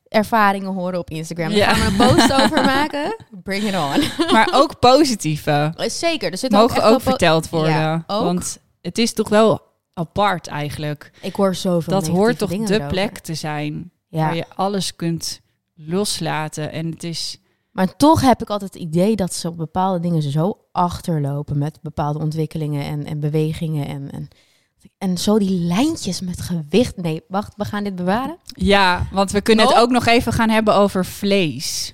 ervaringen horen op Instagram. Daar Ja. gaan we een post over maken. Bring it on. maar ook positieve. Eh, Zeker, er zit mogen echt ook po- verteld worden. Ja, ook. Want het is toch wel apart eigenlijk. Ik hoor zoveel dat hoort toch de erover. plek te zijn Ja. waar je alles kunt loslaten. En het is... Maar toch heb ik altijd het idee dat ze op bepaalde dingen zo achterlopen met bepaalde ontwikkelingen en, en bewegingen. En, en, en zo die lijntjes met gewicht. Nee, wacht, we gaan dit bewaren. Ja, want we kunnen het ook nog even gaan hebben over vlees.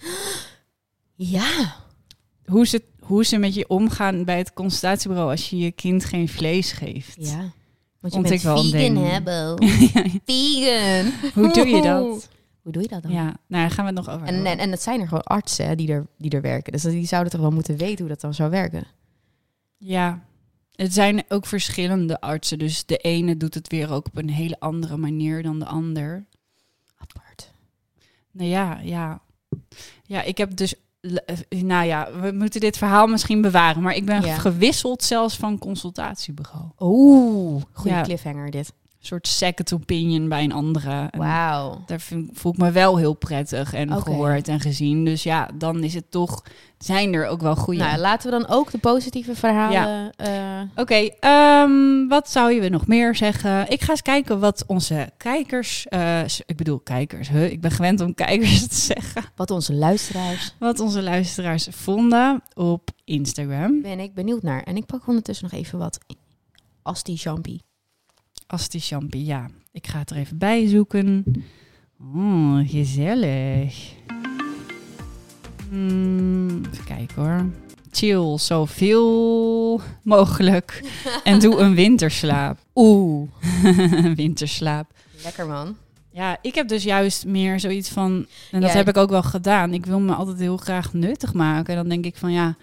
Ja. Hoe ze, hoe ze met je omgaan bij het consultatiebureau als je je kind geen vlees geeft. Ja. Want je bent vegan, Bo? Vegan. Hoe doe je dat? Hoe doe je dat dan? Ja, nou, daar gaan we het nog over En, hebben. en, en het zijn er gewoon artsen hè, die, er, die er werken. Dus die zouden toch wel moeten weten hoe dat dan zou werken. Ja, het zijn ook verschillende artsen. Dus de ene doet het weer ook op een hele andere manier dan de ander. Apart. Nou ja, ja. Ja, ik heb dus... eh, Nou ja, we moeten dit verhaal misschien bewaren. Maar ik ben Ja. gewisseld zelfs van consultatiebureau. Oeh, goede Ja. cliffhanger dit. Een soort second opinion bij een andere. Wauw. Daar vind- voel ik me wel heel prettig en gehoord en gezien. Dus ja, dan is het toch... Zijn er ook wel goede... Nou, laten we dan ook de positieve verhalen... eh, Oké, ehm, wat zou je nog meer zeggen? Ik ga eens kijken wat onze kijkers... eh, ik bedoel kijkers, huh? ik ben gewend om kijkers te zeggen. wat onze luisteraars... Wat onze luisteraars vonden op Instagram. Ben ik benieuwd naar. En ik pak ondertussen nog even wat Asti Champie. Asti Champie, ja. Ik ga het er even bij zoeken. Oh, gezellig. Even kijken hoor. Chill zoveel mogelijk. en doe een winterslaap. Oeh. winterslaap. Lekker man. Ja, ik heb dus juist meer zoiets van... En dat Ja. heb ik ook wel gedaan. Ik wil me altijd heel graag nuttig maken. En dan denk ik van ja,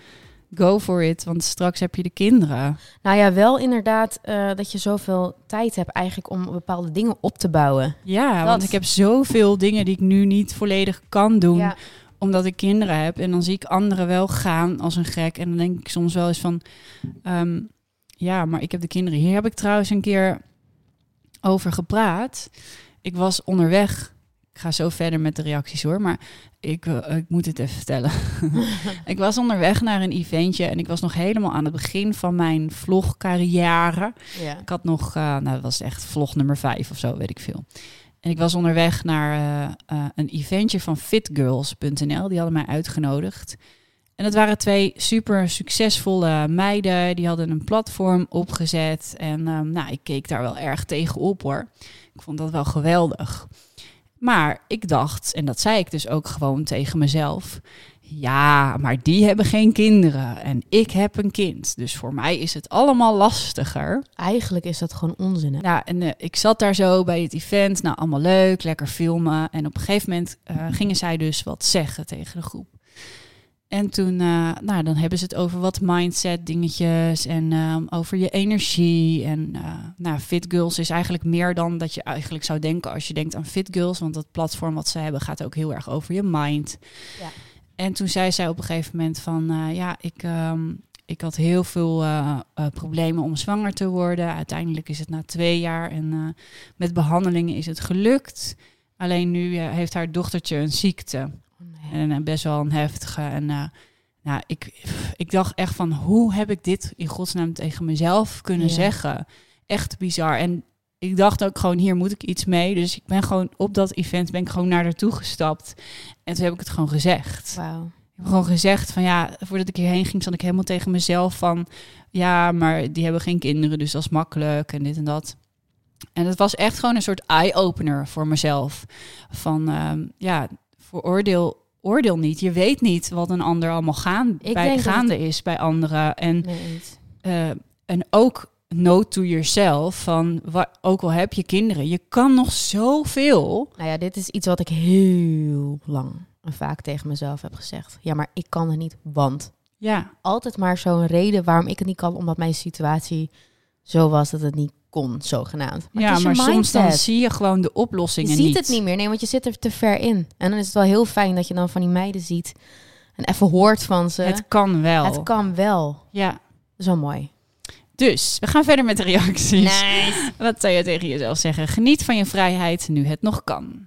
go for it. Want straks heb je de kinderen. Nou ja, wel inderdaad eh, dat je zoveel tijd hebt eigenlijk om bepaalde dingen op te bouwen. Ja, Dat. want ik heb zoveel dingen die ik nu niet volledig kan doen. Ja. Omdat ik kinderen heb. En dan zie ik anderen wel gaan als een gek. En dan denk ik soms wel eens van... ehm, ja, maar ik heb de kinderen. Hier heb ik trouwens een keer over gepraat. Ik was onderweg. ik ga zo verder met de reacties hoor, maar ik, eh, ik moet het even vertellen. ik was onderweg naar een eventje en ik was nog helemaal aan het begin van mijn vlogcarrière. Ja. Ik had nog, eh, nou dat was echt vlog nummer vijf of zo, weet ik veel. En ik was onderweg naar eh, eh, een eventje van fitgirls.nl. Die hadden mij uitgenodigd. En dat waren twee super succesvolle meiden. Die hadden een platform opgezet. En ehm, nou, ik keek daar wel erg tegen op hoor. Ik vond dat wel geweldig. Maar ik dacht, en dat zei ik dus ook gewoon tegen mezelf. Ja, maar die hebben geen kinderen en ik heb een kind. Dus voor mij is het allemaal lastiger. Eigenlijk is dat gewoon onzin. Hè? Nou, en eh, ik zat daar zo bij het event. Nou, allemaal leuk, lekker filmen. En op een gegeven moment eh, gingen zij dus wat zeggen tegen de groep. En toen, eh, nou, dan hebben ze het over wat mindset dingetjes en ehm, over je energie. En nou, Fit Girls is eigenlijk meer dan dat je eigenlijk zou denken als je denkt aan Fit Girls. Want dat platform wat ze hebben gaat ook heel erg over je mind. Ja. En toen zei zij op een gegeven moment van, eh, ja, ik, ehm, ik had heel veel eh, eh, problemen om zwanger te worden. Uiteindelijk is het na twee jaar en met behandelingen is het gelukt. Alleen nu heeft haar dochtertje een ziekte. Oh, nee. En best wel een heftige. En nou, ik, ik dacht echt van, hoe heb ik dit in godsnaam tegen mezelf kunnen Ja. zeggen? Echt bizar. En ik dacht ook gewoon, hier moet ik iets mee. Dus ik ben gewoon op dat event ben ik gewoon naar naartoe gestapt. En toen heb ik het gewoon gezegd. Ik heb gewoon gezegd van ja, voordat ik hierheen ging, zat ik helemaal tegen mezelf van ja, maar die hebben geen kinderen, dus dat is makkelijk en dit en dat. En het was echt gewoon een soort eye-opener voor mezelf. Van ehm, ja, veroordeel oordeel niet. Je weet niet wat een ander allemaal gaan, Ik bij, gaande is bij anderen. En, Nee, eh, en ook note to yourself van ook al heb je kinderen, je kan nog zoveel. Nou ja, dit is iets wat ik heel lang en vaak tegen mezelf heb gezegd. Ja, maar ik kan het niet, want Ja, altijd maar zo'n reden waarom ik het niet kan, omdat mijn situatie zo was dat het niet kon, zogenaamd. Maar ja je maar soms dan zie je gewoon de Je oplossingen ziet niet. het niet meer, nee, want je zit er te ver in. En dan is het wel heel fijn dat je dan van die meiden ziet en even hoort van ze. Het kan wel. Het kan wel. Ja. Zo mooi. Dus, we gaan verder met de reacties. Nice. Wat zou je tegen jezelf zeggen? Geniet van je vrijheid nu het nog kan.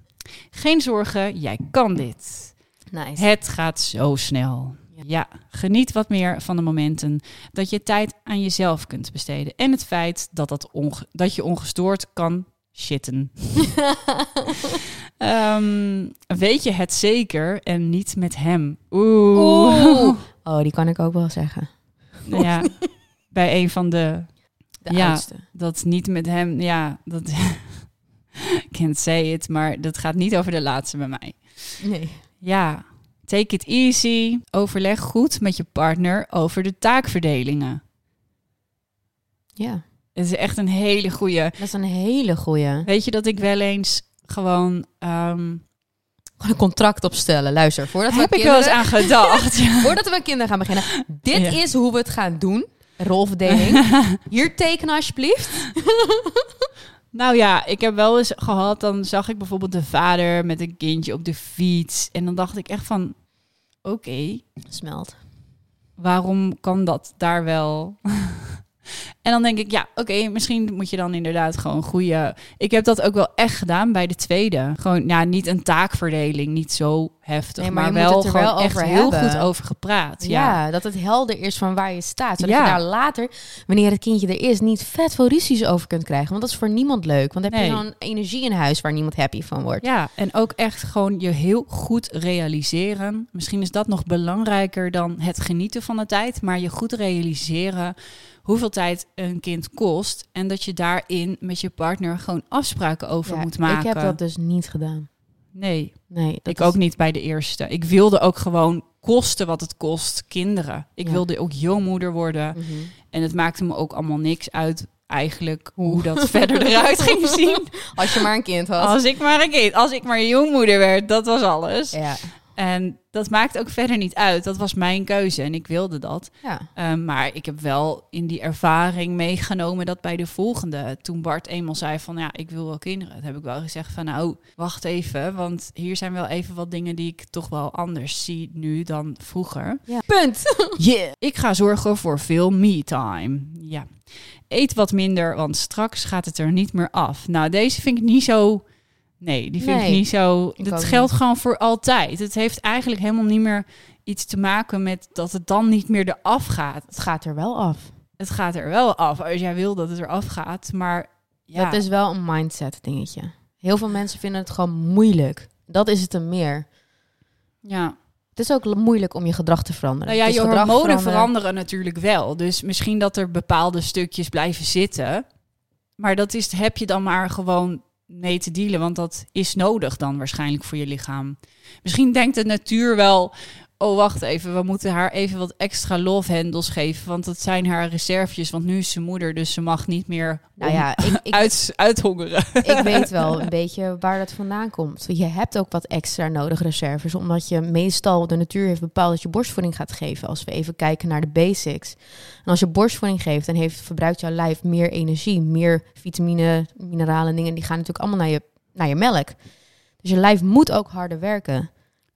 Geen zorgen, jij kan dit. Nice. Het gaat zo snel. Ja, geniet wat meer van de momenten dat je tijd aan jezelf kunt besteden. En het feit dat, dat, onge- dat je ongestoord kan shitten. Ehm, weet je het zeker en niet met hem? Oeh. Oeh. Oh, die kan ik ook wel zeggen. Ja, bij een van de De Ja. oudste. dat niet met hem, ja, dat can't say it, maar dat gaat niet over de laatste bij mij. Nee. Ja, take it easy. Overleg goed met je partner over de taakverdelingen. Ja, Het is echt een hele goeie. dat is een hele goeie. Weet je dat ik wel eens gewoon ehm, Gewoon een contract opstellen. Luister, voordat we heb ik wel eens kinderen, aan gedacht. Ja. voordat we kinderen gaan beginnen. Dit Ja. is hoe we het gaan doen. Rolverdeling. Hier tekenen alsjeblieft. Nou ja, ik heb wel eens gehad, dan zag ik bijvoorbeeld de vader met een kindje op de fiets. En dan dacht ik echt van, oké, Smelt. waarom kan dat daar wel? En dan denk ik, ja, oké, misschien moet je dan inderdaad gewoon goede. Ik heb dat ook wel echt gedaan bij de tweede. Gewoon, ja, niet een taakverdeling, niet zo heftig, Nee, maar wel er gewoon wel echt heel goed over gepraat. Ja. Ja, dat het helder is van waar je staat. Zodat Ja. je daar later, wanneer het kindje er is, niet vet veel ruzies over kunt krijgen. Want dat is voor niemand leuk. Want dan heb je Nee. zo'n energie in huis waar niemand happy van wordt. ja, en ook echt gewoon je heel goed realiseren. Misschien is dat nog belangrijker dan het genieten van de tijd, maar je goed realiseren hoeveel tijd een kind kost en dat je daarin met je partner gewoon afspraken over Ja, moet maken. Ik heb dat dus niet gedaan. Nee, Nee, dat ik is- ook niet bij de eerste. Ik wilde ook gewoon kosten wat het kost kinderen. Ik Ja. wilde ook jongmoeder worden. Mhm. En het maakte me ook allemaal niks uit eigenlijk hoe dat verder eruit ging zien. Als je maar een kind had. Als ik maar een kind, als ik maar jongmoeder werd, dat was alles. Ja. En dat maakt ook verder niet uit. Dat was mijn keuze en ik wilde dat. ja. Um, maar ik heb wel in die ervaring meegenomen dat bij de volgende, toen Bart eenmaal zei van ja, ik wil wel kinderen, dan heb ik wel gezegd van nou, wacht even, want hier zijn wel even wat dingen die ik toch wel anders zie nu dan vroeger. Punt. Yeah. Ik ga zorgen voor veel me-time. Ja. Eet wat minder, want straks gaat het er niet meer af. Nou, deze vind ik niet zo Nee, die vind ik niet zo. ik Dat niet. geldt gewoon voor altijd. Het heeft eigenlijk helemaal niet meer iets te maken met dat het dan niet meer eraf gaat. Het gaat er wel af. Het gaat er wel af als jij wil dat het eraf gaat. Maar ja, Dat is wel een mindset dingetje. Heel veel mensen vinden het gewoon moeilijk. Dat is het een meer. ja. Het is ook moeilijk om je gedrag te veranderen. Nou ja, je gedrag hormonen veranderen natuurlijk wel. Dus misschien dat er bepaalde stukjes blijven zitten. Maar dat is, heb je dan maar gewoon mee te dealen. Want dat is nodig dan waarschijnlijk voor je lichaam. Misschien denkt de natuur wel... Oh, wacht even, we moeten haar even wat extra love handles geven. Want dat zijn haar reserves. Want nu is ze moeder, dus ze mag niet meer Nou ja, ik, ik, uit, uithongeren. ik weet wel een beetje waar dat vandaan komt. Je hebt ook wat extra nodig reserves, omdat je meestal de natuur heeft bepaald dat je borstvoeding gaat geven. Als we even kijken naar de basics. En als je borstvoeding geeft, dan heeft, verbruikt jouw lijf meer energie, meer vitamine, mineralen, dingen. Die gaan natuurlijk allemaal naar je, naar je melk. Dus je lijf moet ook harder werken.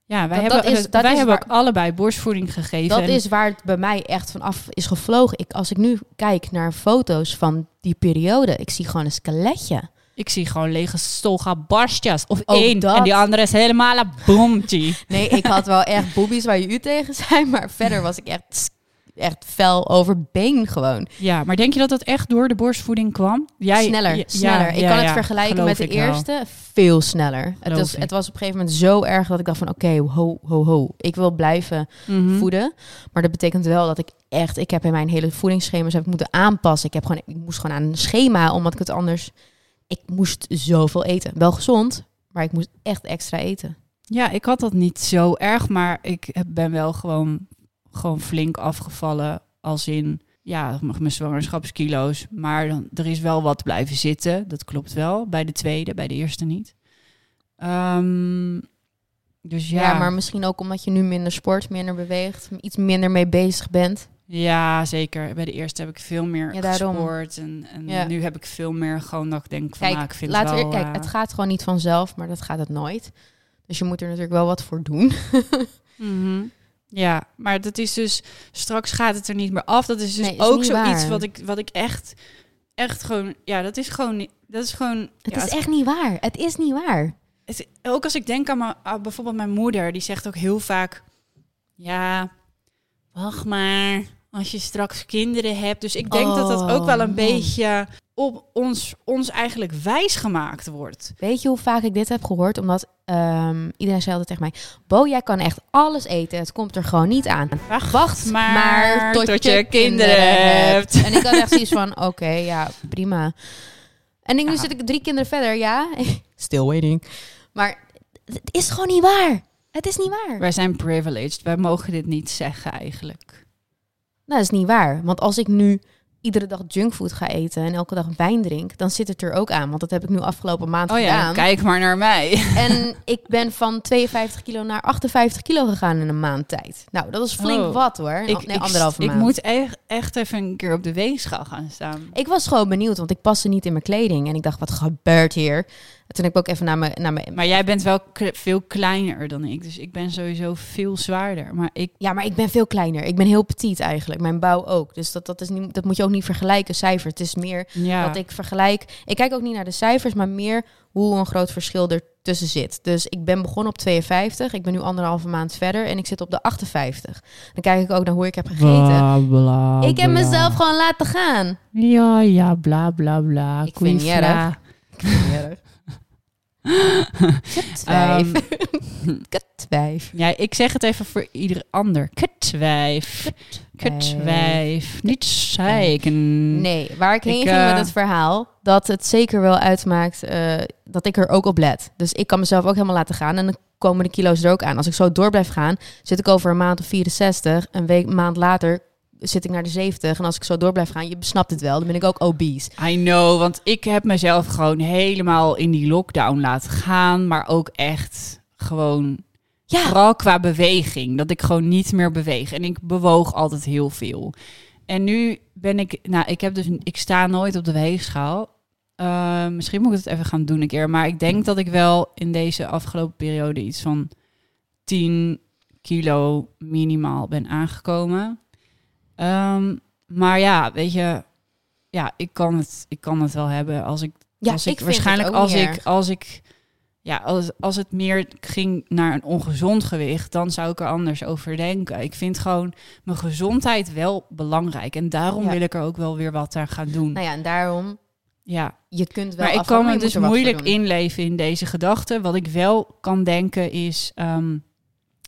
Ja, wij Dat- hebben, dat is- dat wij is hebben waar- ook allebei borstvoeding gegeven. Dat is waar het bij mij echt vanaf is gevlogen. Ik, als ik nu kijk naar foto's van die periode, ik zie gewoon een skeletje. Ik zie gewoon lege stolga barstjes. Of Ook één. dat. En die andere is helemaal een boomtje. Nee, ik had wel echt boobies waar je u tegen zei, maar verder was ik echt, echt fel over been gewoon. Ja, maar denk je dat dat echt door de borstvoeding kwam? Jij, sneller, ja, sneller. ik ja, kan het vergelijken met de wel. eerste, veel sneller. Het was, het was op een gegeven moment zo erg dat ik dacht van, oké, ho, ho, ho. Ik wil blijven Mhm. voeden, maar dat betekent wel dat ik echt, ik heb in mijn hele voedingsschema's heb ik moeten aanpassen. Ik heb gewoon, ik moest gewoon aan een schema, omdat ik het anders, ik moest zoveel eten. Wel gezond, maar ik moest echt extra eten. Ja, ik had dat niet zo erg, maar ik ben wel gewoon, gewoon flink afgevallen. Als in, ja, mijn zwangerschapskilo's. Maar dan, er is wel wat blijven zitten. Dat klopt wel. Bij de tweede, bij de eerste niet. Ehm, dus ja, Ja. maar misschien ook omdat je nu minder sport, minder beweegt, iets minder mee bezig bent. Ja, zeker. Bij de eerste heb ik veel meer Ja, gesport. En, en Ja. nu heb ik veel meer gewoon dat ik denk van, Kijk, nou, ik vind het we, wel... kijk, eh, het gaat gewoon niet vanzelf, maar dat gaat het nooit. Dus je moet er natuurlijk wel wat voor doen. mhm. Ja, maar dat is dus... Straks gaat het er niet meer af. Dat is dus Nee, is ook zoiets waar. wat ik, wat ik echt... Echt gewoon... Ja, dat is gewoon... Dat is gewoon... Het ja, is echt niet waar. Het is niet waar. het- ook als ik denk aan, mijn, aan bijvoorbeeld mijn moeder, die zegt ook heel vaak: Ja, wacht maar, als je straks kinderen hebt. Dus ik denk dat dat ook wel een Oh, man. beetje op ons, ons eigenlijk wijs gemaakt wordt. Weet je hoe vaak ik dit heb gehoord? Omdat ehm, iedereen zei altijd tegen mij... Bo, jij kan echt alles eten. Het komt er gewoon niet aan. Wacht maar maar, tot, je, kinderen hebt. En ik had echt zoiets van... Oké, ja, prima. En ik, nu Ja. zit ik drie kinderen verder, ja. Still waiting. Maar het is gewoon niet waar. Het is niet waar. Wij zijn privileged. Wij mogen dit niet zeggen eigenlijk. Nou, dat is niet waar. Want als ik nu iedere dag junkfood ga eten en elke dag wijn drink, dan zit het er ook aan. Want dat heb ik nu afgelopen maand Oh ja, gedaan. kijk maar naar mij. En ik ben van 52 kilo naar 58 kilo gegaan in een maand tijd. Nou, dat is flink Oh. wat hoor. Ik, nee, ik, anderhalve ik maand. moet echt, echt even een keer op de weegschaal gaan staan. Ik was gewoon benieuwd, want ik paste niet in mijn kleding. En ik dacht, wat gebeurt hier? En toen heb ik ook even naar mijn... Naar mijn Maar jij bent wel veel kleiner dan ik. Dus ik ben sowieso veel zwaarder. Maar ik ja, maar ik ben veel kleiner. Ik ben heel petit eigenlijk. Mijn bouw ook. Dus dat, dat, is niet, dat moet je ook niet vergelijken, cijfers. Het is meer Ja. dat ik vergelijk. Ik kijk ook niet naar de cijfers, maar meer hoe een groot verschil er tussen zit. Dus ik ben begonnen op 52. Ik ben nu anderhalve maand verder en ik zit op de 58. Dan kijk ik ook naar hoe ik heb gegeten. ik heb mezelf gewoon laten gaan. Ja, ja, bla bla bla. Ik vind niet erg. Ik vind het niet erg. Kutwijf. Kutwijf. Ja, ik zeg het even voor ieder ander. Kutwijf. Kutwijf. Niet zeiken. Nee, waar ik heen Ik, ging eh, met het verhaal, dat het zeker wel uitmaakt eh, dat ik er ook op let. Dus ik kan mezelf ook helemaal laten gaan en dan komen de kilo's er ook aan. Als ik zo door blijf gaan, zit ik over een maand op 64, een week, maand later zit ik naar de 70. En als ik zo door blijf gaan, je snapt het wel, dan ben ik ook obese. I know, want ik heb mezelf gewoon helemaal in die lockdown laten gaan. Maar ook echt gewoon, Ja, vooral qua beweging. Dat ik gewoon niet meer beweeg. En ik bewoog altijd heel veel. En nu ben ik, nou, ik heb dus, ik sta nooit op de weegschaal. Eh, misschien moet ik het even gaan doen een keer. Maar ik denk dat ik wel in deze afgelopen periode iets van 10 kilo minimaal ben aangekomen. Ehm, maar ja, weet je, ja, ik kan het, ik kan het wel hebben als ik, ja als ik, waarschijnlijk als ik, als ik, ja, als, als het meer ging naar een ongezond gewicht, dan zou ik er anders over denken. Ik vind gewoon mijn gezondheid wel belangrijk. En daarom Ja. wil ik er ook wel weer wat aan gaan doen. Nou ja, en daarom, ja, je kunt wel maar ik kan me dus moeilijk inleven in deze gedachte. Wat ik wel kan denken is ehm,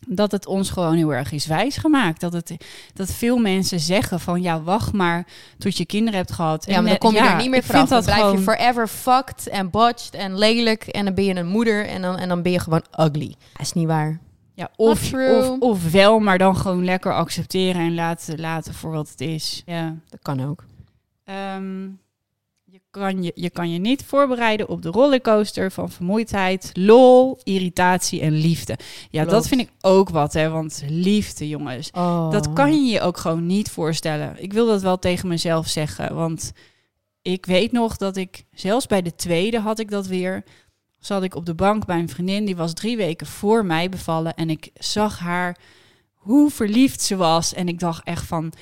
dat het ons gewoon heel erg is wijsgemaakt. Dat, het, dat veel mensen zeggen van ja, wacht maar tot je kinderen hebt gehad. Ja, maar dan kom je ja, er niet meer vanaf. Dan dat blijf je forever fucked en botched en lelijk. En dan ben je een moeder en dan, en dan ben je gewoon ugly. Dat is niet waar. Ja, of, of, of wel, maar dan gewoon lekker accepteren en laten, laten voor wat het is. Ja. Dat kan ook. Ehm, je, kan je, je kan je niet voorbereiden op de rollercoaster van vermoeidheid, lol, irritatie en liefde. Ja, Klopt. dat vind ik ook wat, hè? Want liefde, jongens. Oh. Dat kan je je ook gewoon niet voorstellen. Ik wil dat wel tegen mezelf zeggen, want ik weet nog dat ik, zelfs bij de tweede had ik dat weer, zat ik op de bank bij een vriendin, die was drie weken voor mij bevallen en ik zag haar hoe verliefd ze was en ik dacht echt van,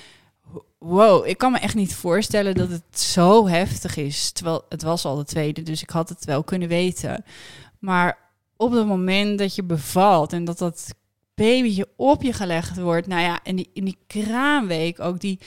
wow, ik kan me echt niet voorstellen dat het zo heftig is. Terwijl het was al de tweede, dus ik had het wel kunnen weten. Maar op het moment dat je bevalt en dat dat babytje op je gelegd wordt, nou ja, en die, in die kraamweek ook die,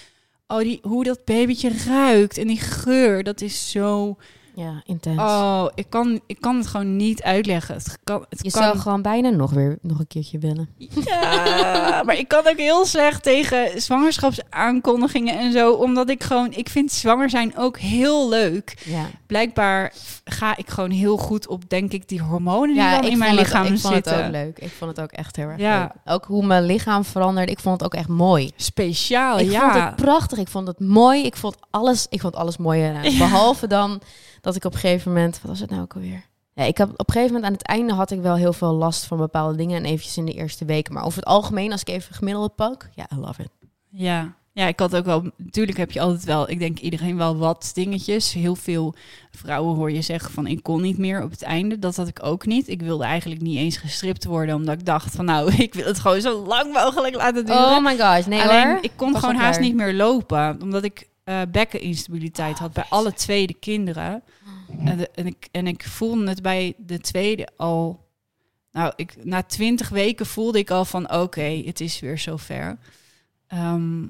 oh die, hoe dat babytje ruikt en die geur, dat is zo, Ja, intens. oh, ik kan, ik kan het gewoon niet uitleggen. Het kan, het je kan, zou gewoon bijna nog weer nog een keertje willen. ja, maar ik kan ook heel slecht tegen zwangerschapsaankondigingen en zo, omdat ik gewoon, ik vind zwanger zijn ook heel leuk. Ja, Blijkbaar ga ik gewoon heel goed op, denk ik, die hormonen die ja dan ik in mijn lichaam het, ik vond zitten. het ook leuk. Ik vond het ook echt heel erg Ja. leuk. Ook hoe mijn lichaam veranderde. Ik vond het ook echt mooi. Speciaal, ik ja. vond het prachtig. Ik vond het mooi. Ik vond alles, ik vond alles mooi eraan. Behalve dan dat ik op een gegeven moment... Wat was het nou ook alweer? Ja, ik heb op een gegeven moment aan het einde had ik wel heel veel last van bepaalde dingen. En eventjes in de eerste weken. Maar over het algemeen, als ik even gemiddelde pak... Ja, I love it. Ja. ja, ik had ook wel. Natuurlijk heb je altijd wel. Ik denk iedereen wel wat dingetjes. Heel veel vrouwen hoor je zeggen van ik kon niet meer op het einde. Dat had ik ook niet. Ik wilde eigenlijk niet eens gestript worden, omdat ik dacht van nou, ik wil het gewoon zo lang mogelijk laten duren. Oh my gosh, nee Alleen hoor. ik kon gewoon haast niet meer lopen, omdat ik eh bekkeninstabiliteit had bij alle tweede kinderen. En, en, ik, en ik voelde het bij de tweede al. Nou, ik, na twintig weken voelde ik al van oké, het is weer zover. Ehm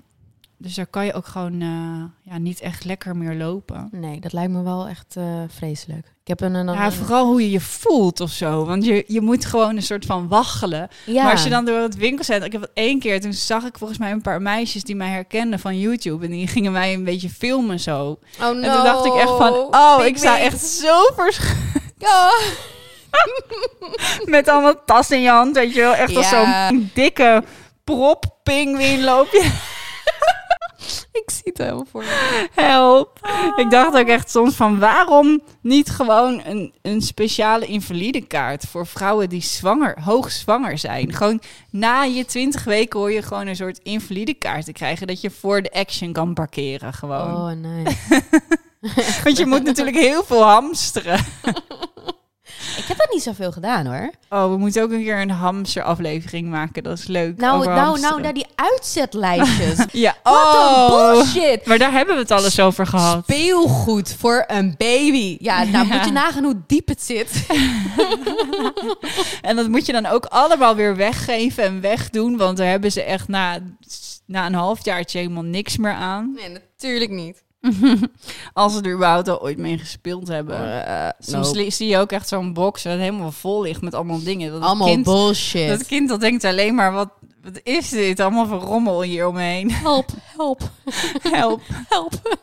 dus daar kan je ook gewoon eh, ja, niet echt lekker meer lopen. Nee, dat lijkt me wel echt eh, vreselijk. Ik heb een... een, Ja, vooral hoe je je voelt of zo. Want je, je moet gewoon een soort van waggelen. ja. Maar als je dan door het winkelcentrum... Ik heb het één keer, toen zag ik volgens mij een paar meisjes die mij herkenden van YouTube. En die gingen mij een beetje filmen zo. Oh no. En toen dacht ik echt van, oh, Big ik sta echt zo vers Ja. met allemaal tas in je hand. Weet je wel, echt als zo'n dikke prop pinguïn loop je. Ik zie het helemaal voor me. Help. Ik dacht ook echt soms van, waarom niet gewoon een, een speciale invalidekaart voor vrouwen die zwanger, hoogzwanger zijn? Gewoon na je twintig weken hoor je gewoon een soort invalidekaart te krijgen, dat je voor de action kan parkeren gewoon. Oh nee. Want je moet natuurlijk heel veel hamsteren. ik heb dat niet zoveel gedaan hoor. Oh, we moeten ook een keer een hamsteraflevering maken. Dat is leuk. Nou, nou, hamsteren. nou, naar die uitzetlijstjes. Ja. Wat oh. een bullshit. Maar daar hebben we het alles over gehad. Speelgoed voor een baby. Ja, nou Ja. moet je nagaan hoe diep het zit. En dat moet je dan ook allemaal weer weggeven en wegdoen. Want daar hebben ze echt na, na een halfjaartje helemaal niks meer aan. Nee, natuurlijk niet. Als ze er überhaupt al ooit mee gespeeld hebben. Uh, Soms li- zie je ook echt zo'n box dat helemaal vol ligt met allemaal dingen. Dat Allemaal kind, bullshit. Dat kind dat denkt alleen maar, wat, wat is dit? Allemaal voor rommel hier omheen. Help, help, Help. help.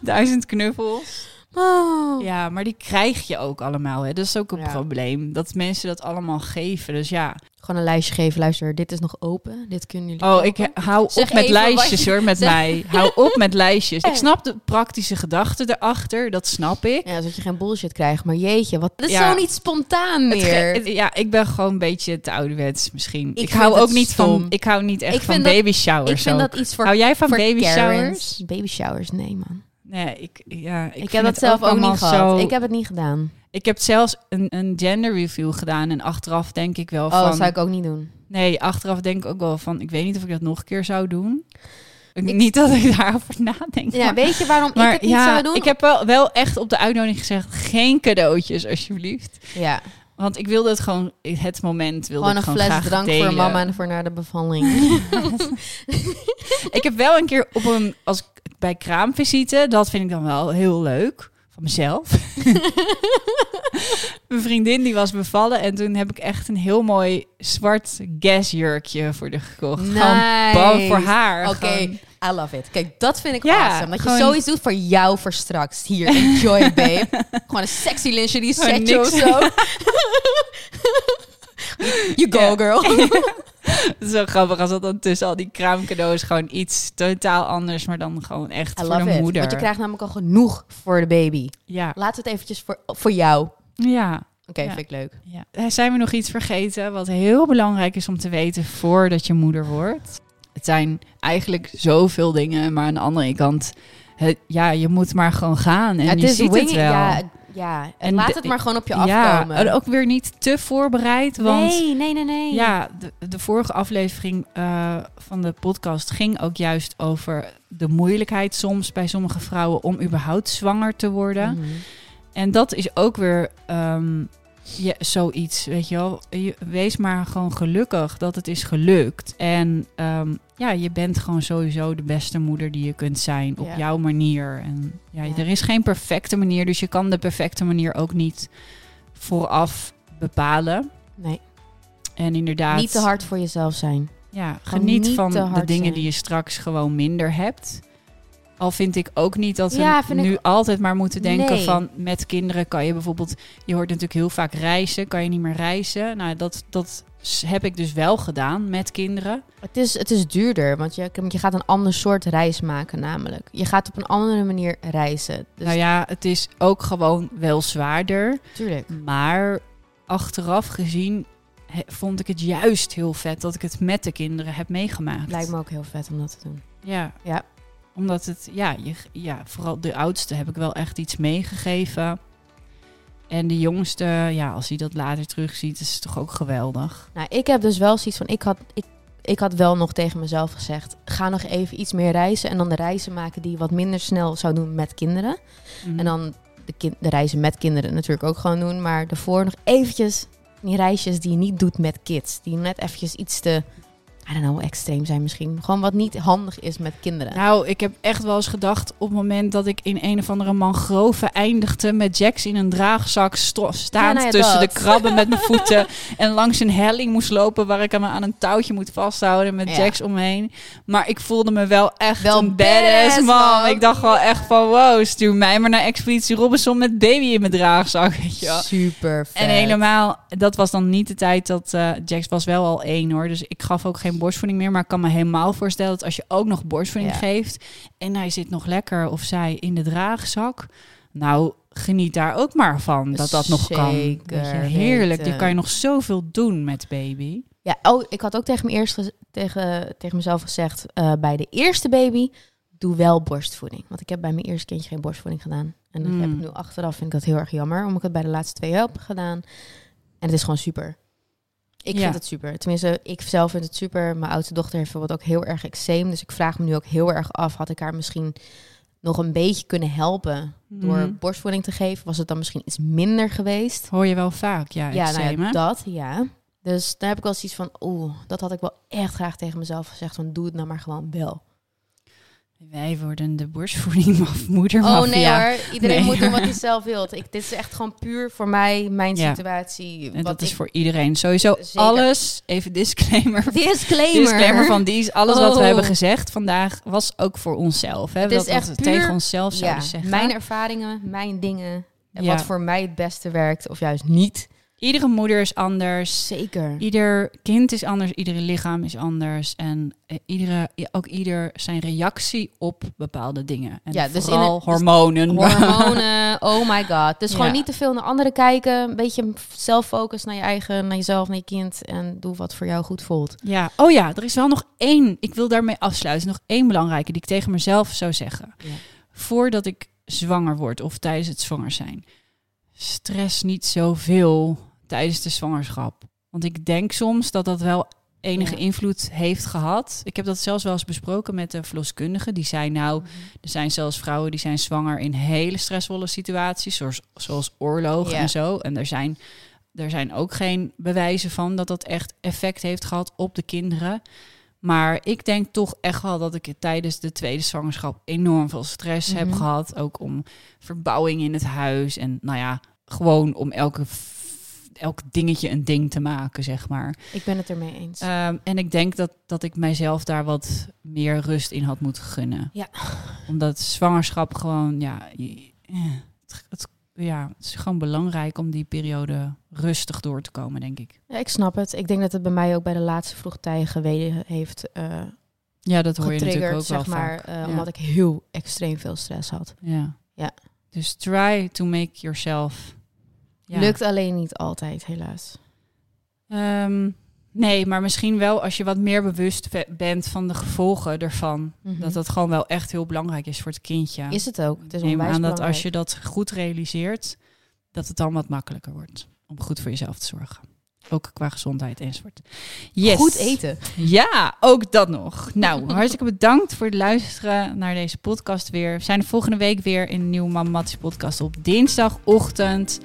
Duizend knuffels. Oh. Ja, maar die krijg je ook allemaal. Hè. Dat is ook een Ja. probleem. Dat mensen dat allemaal geven. Dus ja. Gewoon een lijstje geven. Luister, dit is nog open. Dit kunnen jullie Oh, ik hou Zeg op met lijstjes je- hoor, met zeg- mij. Hou op met lijstjes. Ik snap de praktische gedachte erachter. Dat snap ik. Ja, zodat je geen bullshit krijgt. Maar jeetje, wat... Het is Ja. zo niet spontaan meer. het- ja, ik ben gewoon een beetje te ouderwets misschien. Ik, hou het ook niet stom. van. Ik hou niet echt Ik van dat- baby showers. ik vind ook. dat iets voor Hou jij van baby Karens. showers? Baby showers, nee man. Nee, ik, ja, ik, Ik, heb dat het zelf ook niet gehad. zo- Ik heb het niet gedaan. Ik heb zelfs een, een gender review gedaan en achteraf denk ik wel Oh, van. dat zou ik ook niet doen. Nee, achteraf denk ik ook wel van. Ik weet niet of ik dat nog een keer zou doen. Ik, niet dat ik daarover nadenk. Ja, maar- weet je waarom ik het niet ja, zou doen? ik heb wel, wel echt op de uitnodiging gezegd: geen cadeautjes, alsjeblieft. Ja, Want ik wilde het gewoon, het moment wilde Gewoon ik een gewoon fles graag drank delen. voor mama en voor naar de bevalling. Ik heb wel een keer op een, als bij kraamvisite, dat vind ik dan wel heel leuk van mezelf. Mijn vriendin die was bevallen en toen heb ik echt een heel mooi zwart gasjurkje voor de gekocht. Gewoon bang voor haar. Oké, Gewoon- I love it. Kijk, dat vind ik Ja, awesome. Dat gewoon- je zoiets doet voor jou voor straks. Hier, enjoy babe. Gewoon een sexy lingerie setje of zo. you go girl. Zo grappig als dat dan tussen al die kraamcadeaus gewoon iets totaal anders, maar dan gewoon echt I voor de it. moeder. Want je krijgt namelijk al genoeg voor de baby. Ja, Laat het eventjes voor, voor jou. Oké, ja, vind Ja. ik leuk. ja. Eh, Zijn we nog iets vergeten wat heel belangrijk is om te weten voordat je moeder wordt? Het zijn eigenlijk zoveel dingen, maar aan de andere kant, het, ja, je moet maar gewoon gaan en Ja, je ziet wing- het wel. Ja, ja. En En laat het maar gewoon op je ja, afkomen. en ook weer niet te voorbereid, want nee, nee, nee, nee. Ja, de, de vorige aflevering eh, van de podcast ging ook juist over de moeilijkheid soms bij sommige vrouwen om überhaupt zwanger te worden. Mhm. En dat is ook weer ehm, ja, zoiets, weet je wel. Je, wees maar gewoon gelukkig dat het is gelukt. En ehm, ja, je bent gewoon sowieso de beste moeder die je kunt zijn op Ja. jouw manier. En ja, Ja. er is geen perfecte manier, dus je kan de perfecte manier ook niet vooraf bepalen. Nee, En inderdaad. niet te hard voor jezelf zijn. Ja, Gewoon geniet niet van de dingen zijn. die je straks gewoon minder hebt. Al vind ik ook niet dat we Ja, nu ik- altijd maar moeten denken Nee. van met kinderen kan je bijvoorbeeld, je hoort natuurlijk heel vaak reizen, kan je niet meer reizen. Nou, dat, dat heb ik dus wel gedaan met kinderen. Het is, het is duurder, want je, je gaat een ander soort reis maken namelijk. Je gaat op een andere manier reizen. Dus nou ja, het is ook gewoon wel zwaarder. tuurlijk. Maar achteraf gezien he- vond ik het juist heel vet dat ik het met de kinderen heb meegemaakt. Lijkt me ook heel vet om dat te doen. Ja. Ja. Omdat het, ja, je, ja, vooral de oudste heb ik wel echt iets meegegeven. En de jongste, ja, als hij dat later terugziet, is het toch ook geweldig. Nou, ik heb dus wel zoiets van, ik had, ik, ik had wel nog tegen mezelf gezegd, ga nog even iets meer reizen en dan de reizen maken die je wat minder snel zou doen met kinderen. Mhm. En dan de, de reizen met kinderen natuurlijk ook gewoon doen, maar daarvoor nog eventjes die reisjes die je niet doet met kids, die net eventjes iets te, I don't know, extreem zijn misschien. Gewoon wat niet handig is met kinderen. Nou, ik heb echt wel eens gedacht op het moment dat ik in een of andere mangrove eindigde met Jax in een draagzak staand nou ja, tussen dat. de krabben met mijn voeten en langs een helling moest lopen waar ik hem aan een touwtje moet vasthouden met Ja. Jax omheen. Maar ik voelde me wel echt Wel een badass man. man. Ik dacht wel echt van wow, stuur mij maar naar Expeditie Robinson met baby in mijn draagzak, weet je wel. Super vet. En helemaal, dat was dan niet de tijd dat eh Jax was wel al één hoor. Dus ik gaf ook geen borstvoeding meer. Maar ik kan me helemaal voorstellen dat als je ook nog borstvoeding Ja. geeft. en hij zit nog lekker of zij in de draagzak. Nou, geniet daar ook maar van dat dat nog kan. Je, heerlijk. Je kan je nog zoveel doen met baby. Ja, oh, ik had ook tegen, me eerst tegen, tegen mezelf gezegd, eh, bij de eerste baby, doe wel borstvoeding. Want ik heb bij mijn eerste kindje geen borstvoeding gedaan. En dat Mm. heb ik nu achteraf, vind ik dat heel erg jammer, omdat ik het bij de laatste twee heb gedaan. En het is gewoon super. Ik Ja. vind het super. Tenminste, ik zelf vind het super. Mijn oudste dochter heeft bijvoorbeeld ook heel erg eczeem. Dus ik vraag me nu ook heel erg af, had ik haar misschien nog een beetje kunnen helpen door Mhm. borstvoeding te geven? Was het dan misschien iets minder geweest? Hoor je wel vaak, ja. Ja, nou eczeem, ja, hè? dat, ja. Dus daar heb ik wel zoiets van, oeh, dat had ik wel echt graag tegen mezelf gezegd. Van, doe het nou maar gewoon wel. Wij worden de borstvoeding of moeder. Oh nee hoor, iedereen Nee. moet doen wat hij zelf wil. Ik, dit is echt gewoon puur voor mij, mijn Ja. situatie. En wat dat is voor iedereen. Sowieso Zeker. alles, even disclaimer. Disclaimer. Disclaimer van die is alles wat we Oh. hebben gezegd vandaag was ook voor onszelf. Hè? Het is dat, echt we puur- tegen onszelf ja, zeggen. mijn ervaringen, mijn dingen. En Ja. wat voor mij het beste werkt of juist niet. Iedere moeder is anders. Zeker. Ieder kind is anders, iedere lichaam is anders. En eh, iedere, ook ieder zijn reactie op bepaalde dingen. En Ja, dus in vooral dus hormonen. Hormonen, oh my god. Dus Ja. gewoon niet te veel naar anderen kijken. Een beetje zelffocus naar je eigen, naar jezelf, naar je kind. En doe wat voor jou goed voelt. Ja, oh ja, er is wel nog één. Ik wil daarmee afsluiten. Nog één belangrijke die ik tegen mezelf zou zeggen. Ja. Voordat ik zwanger word of tijdens het zwanger zijn. Stress niet zoveel tijdens de zwangerschap. Want ik denk soms dat dat wel enige Ja. invloed heeft gehad. Ik heb dat zelfs wel eens besproken met de verloskundige. Die zei nou, er zijn zelfs vrouwen die zijn zwanger in hele stressvolle situaties. Zoals, zoals oorlog Ja. en zo. En er zijn er zijn ook geen bewijzen van dat dat echt effect heeft gehad op de kinderen. Maar ik denk toch echt wel dat ik tijdens de tweede zwangerschap enorm veel stress heb Mhm. gehad. Ook om verbouwing in het huis. En nou ja, gewoon om elke, elk dingetje een ding te maken, zeg maar. Ik ben het ermee eens. Ehm, en ik denk dat, dat ik mijzelf daar wat meer rust in had moeten gunnen. Ja. Omdat zwangerschap gewoon, ja, eh, het, het- ja, het is gewoon belangrijk om die periode rustig door te komen, denk ik. ja, ik snap het. Ik denk dat het bij mij ook bij de laatste vroegtijden geweden heeft eh, Ja, dat hoor je natuurlijk ook wel zeg maar. vaak. eh, Ja. Omdat ik heel extreem veel stress had. Ja. Ja. Dus try to make yourself. Ja. Lukt alleen niet altijd, helaas. Ehm, nee, maar misschien wel als je wat meer bewust bent van de gevolgen ervan. Mhm. Dat dat gewoon wel echt heel belangrijk is voor het kindje. Is het ook. Het is neem aan dat als je dat goed realiseert, dat het dan wat makkelijker wordt om goed voor jezelf te zorgen. Ook qua gezondheid enzovoort. Yes. Goed eten. Ja, ook dat nog. Nou, hartstikke bedankt voor het luisteren naar deze podcast weer. We zijn de volgende week weer in een nieuwe Mammatis podcast op dinsdagochtend.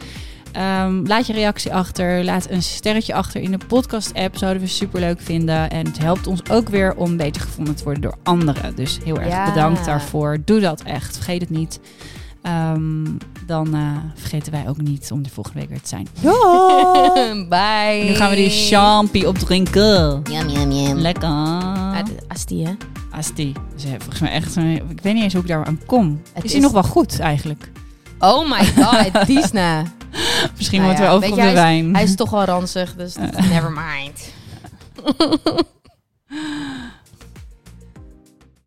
Ehm, laat je reactie achter. Laat een sterretje achter in de podcast-app. Zouden we super leuk vinden. En het helpt ons ook weer om beter gevonden te worden door anderen. Dus heel erg Ja. bedankt daarvoor. Doe dat echt. Vergeet het niet. Ehm, dan eh, vergeten wij ook niet om de volgende week weer te zijn. Bye. Nu gaan we die champie opdrinken. Yum, yum, yum. Lekker. Ah, Asti, hè? Asti. Dus volgens mij echt. Ik weet niet eens hoe ik daar aan kom. Het is is- nog wel goed eigenlijk? Oh my god, Disna. Misschien Nou moeten ja, we over op de hij is- wijn. Hij is toch wel ranzig, dus never mind.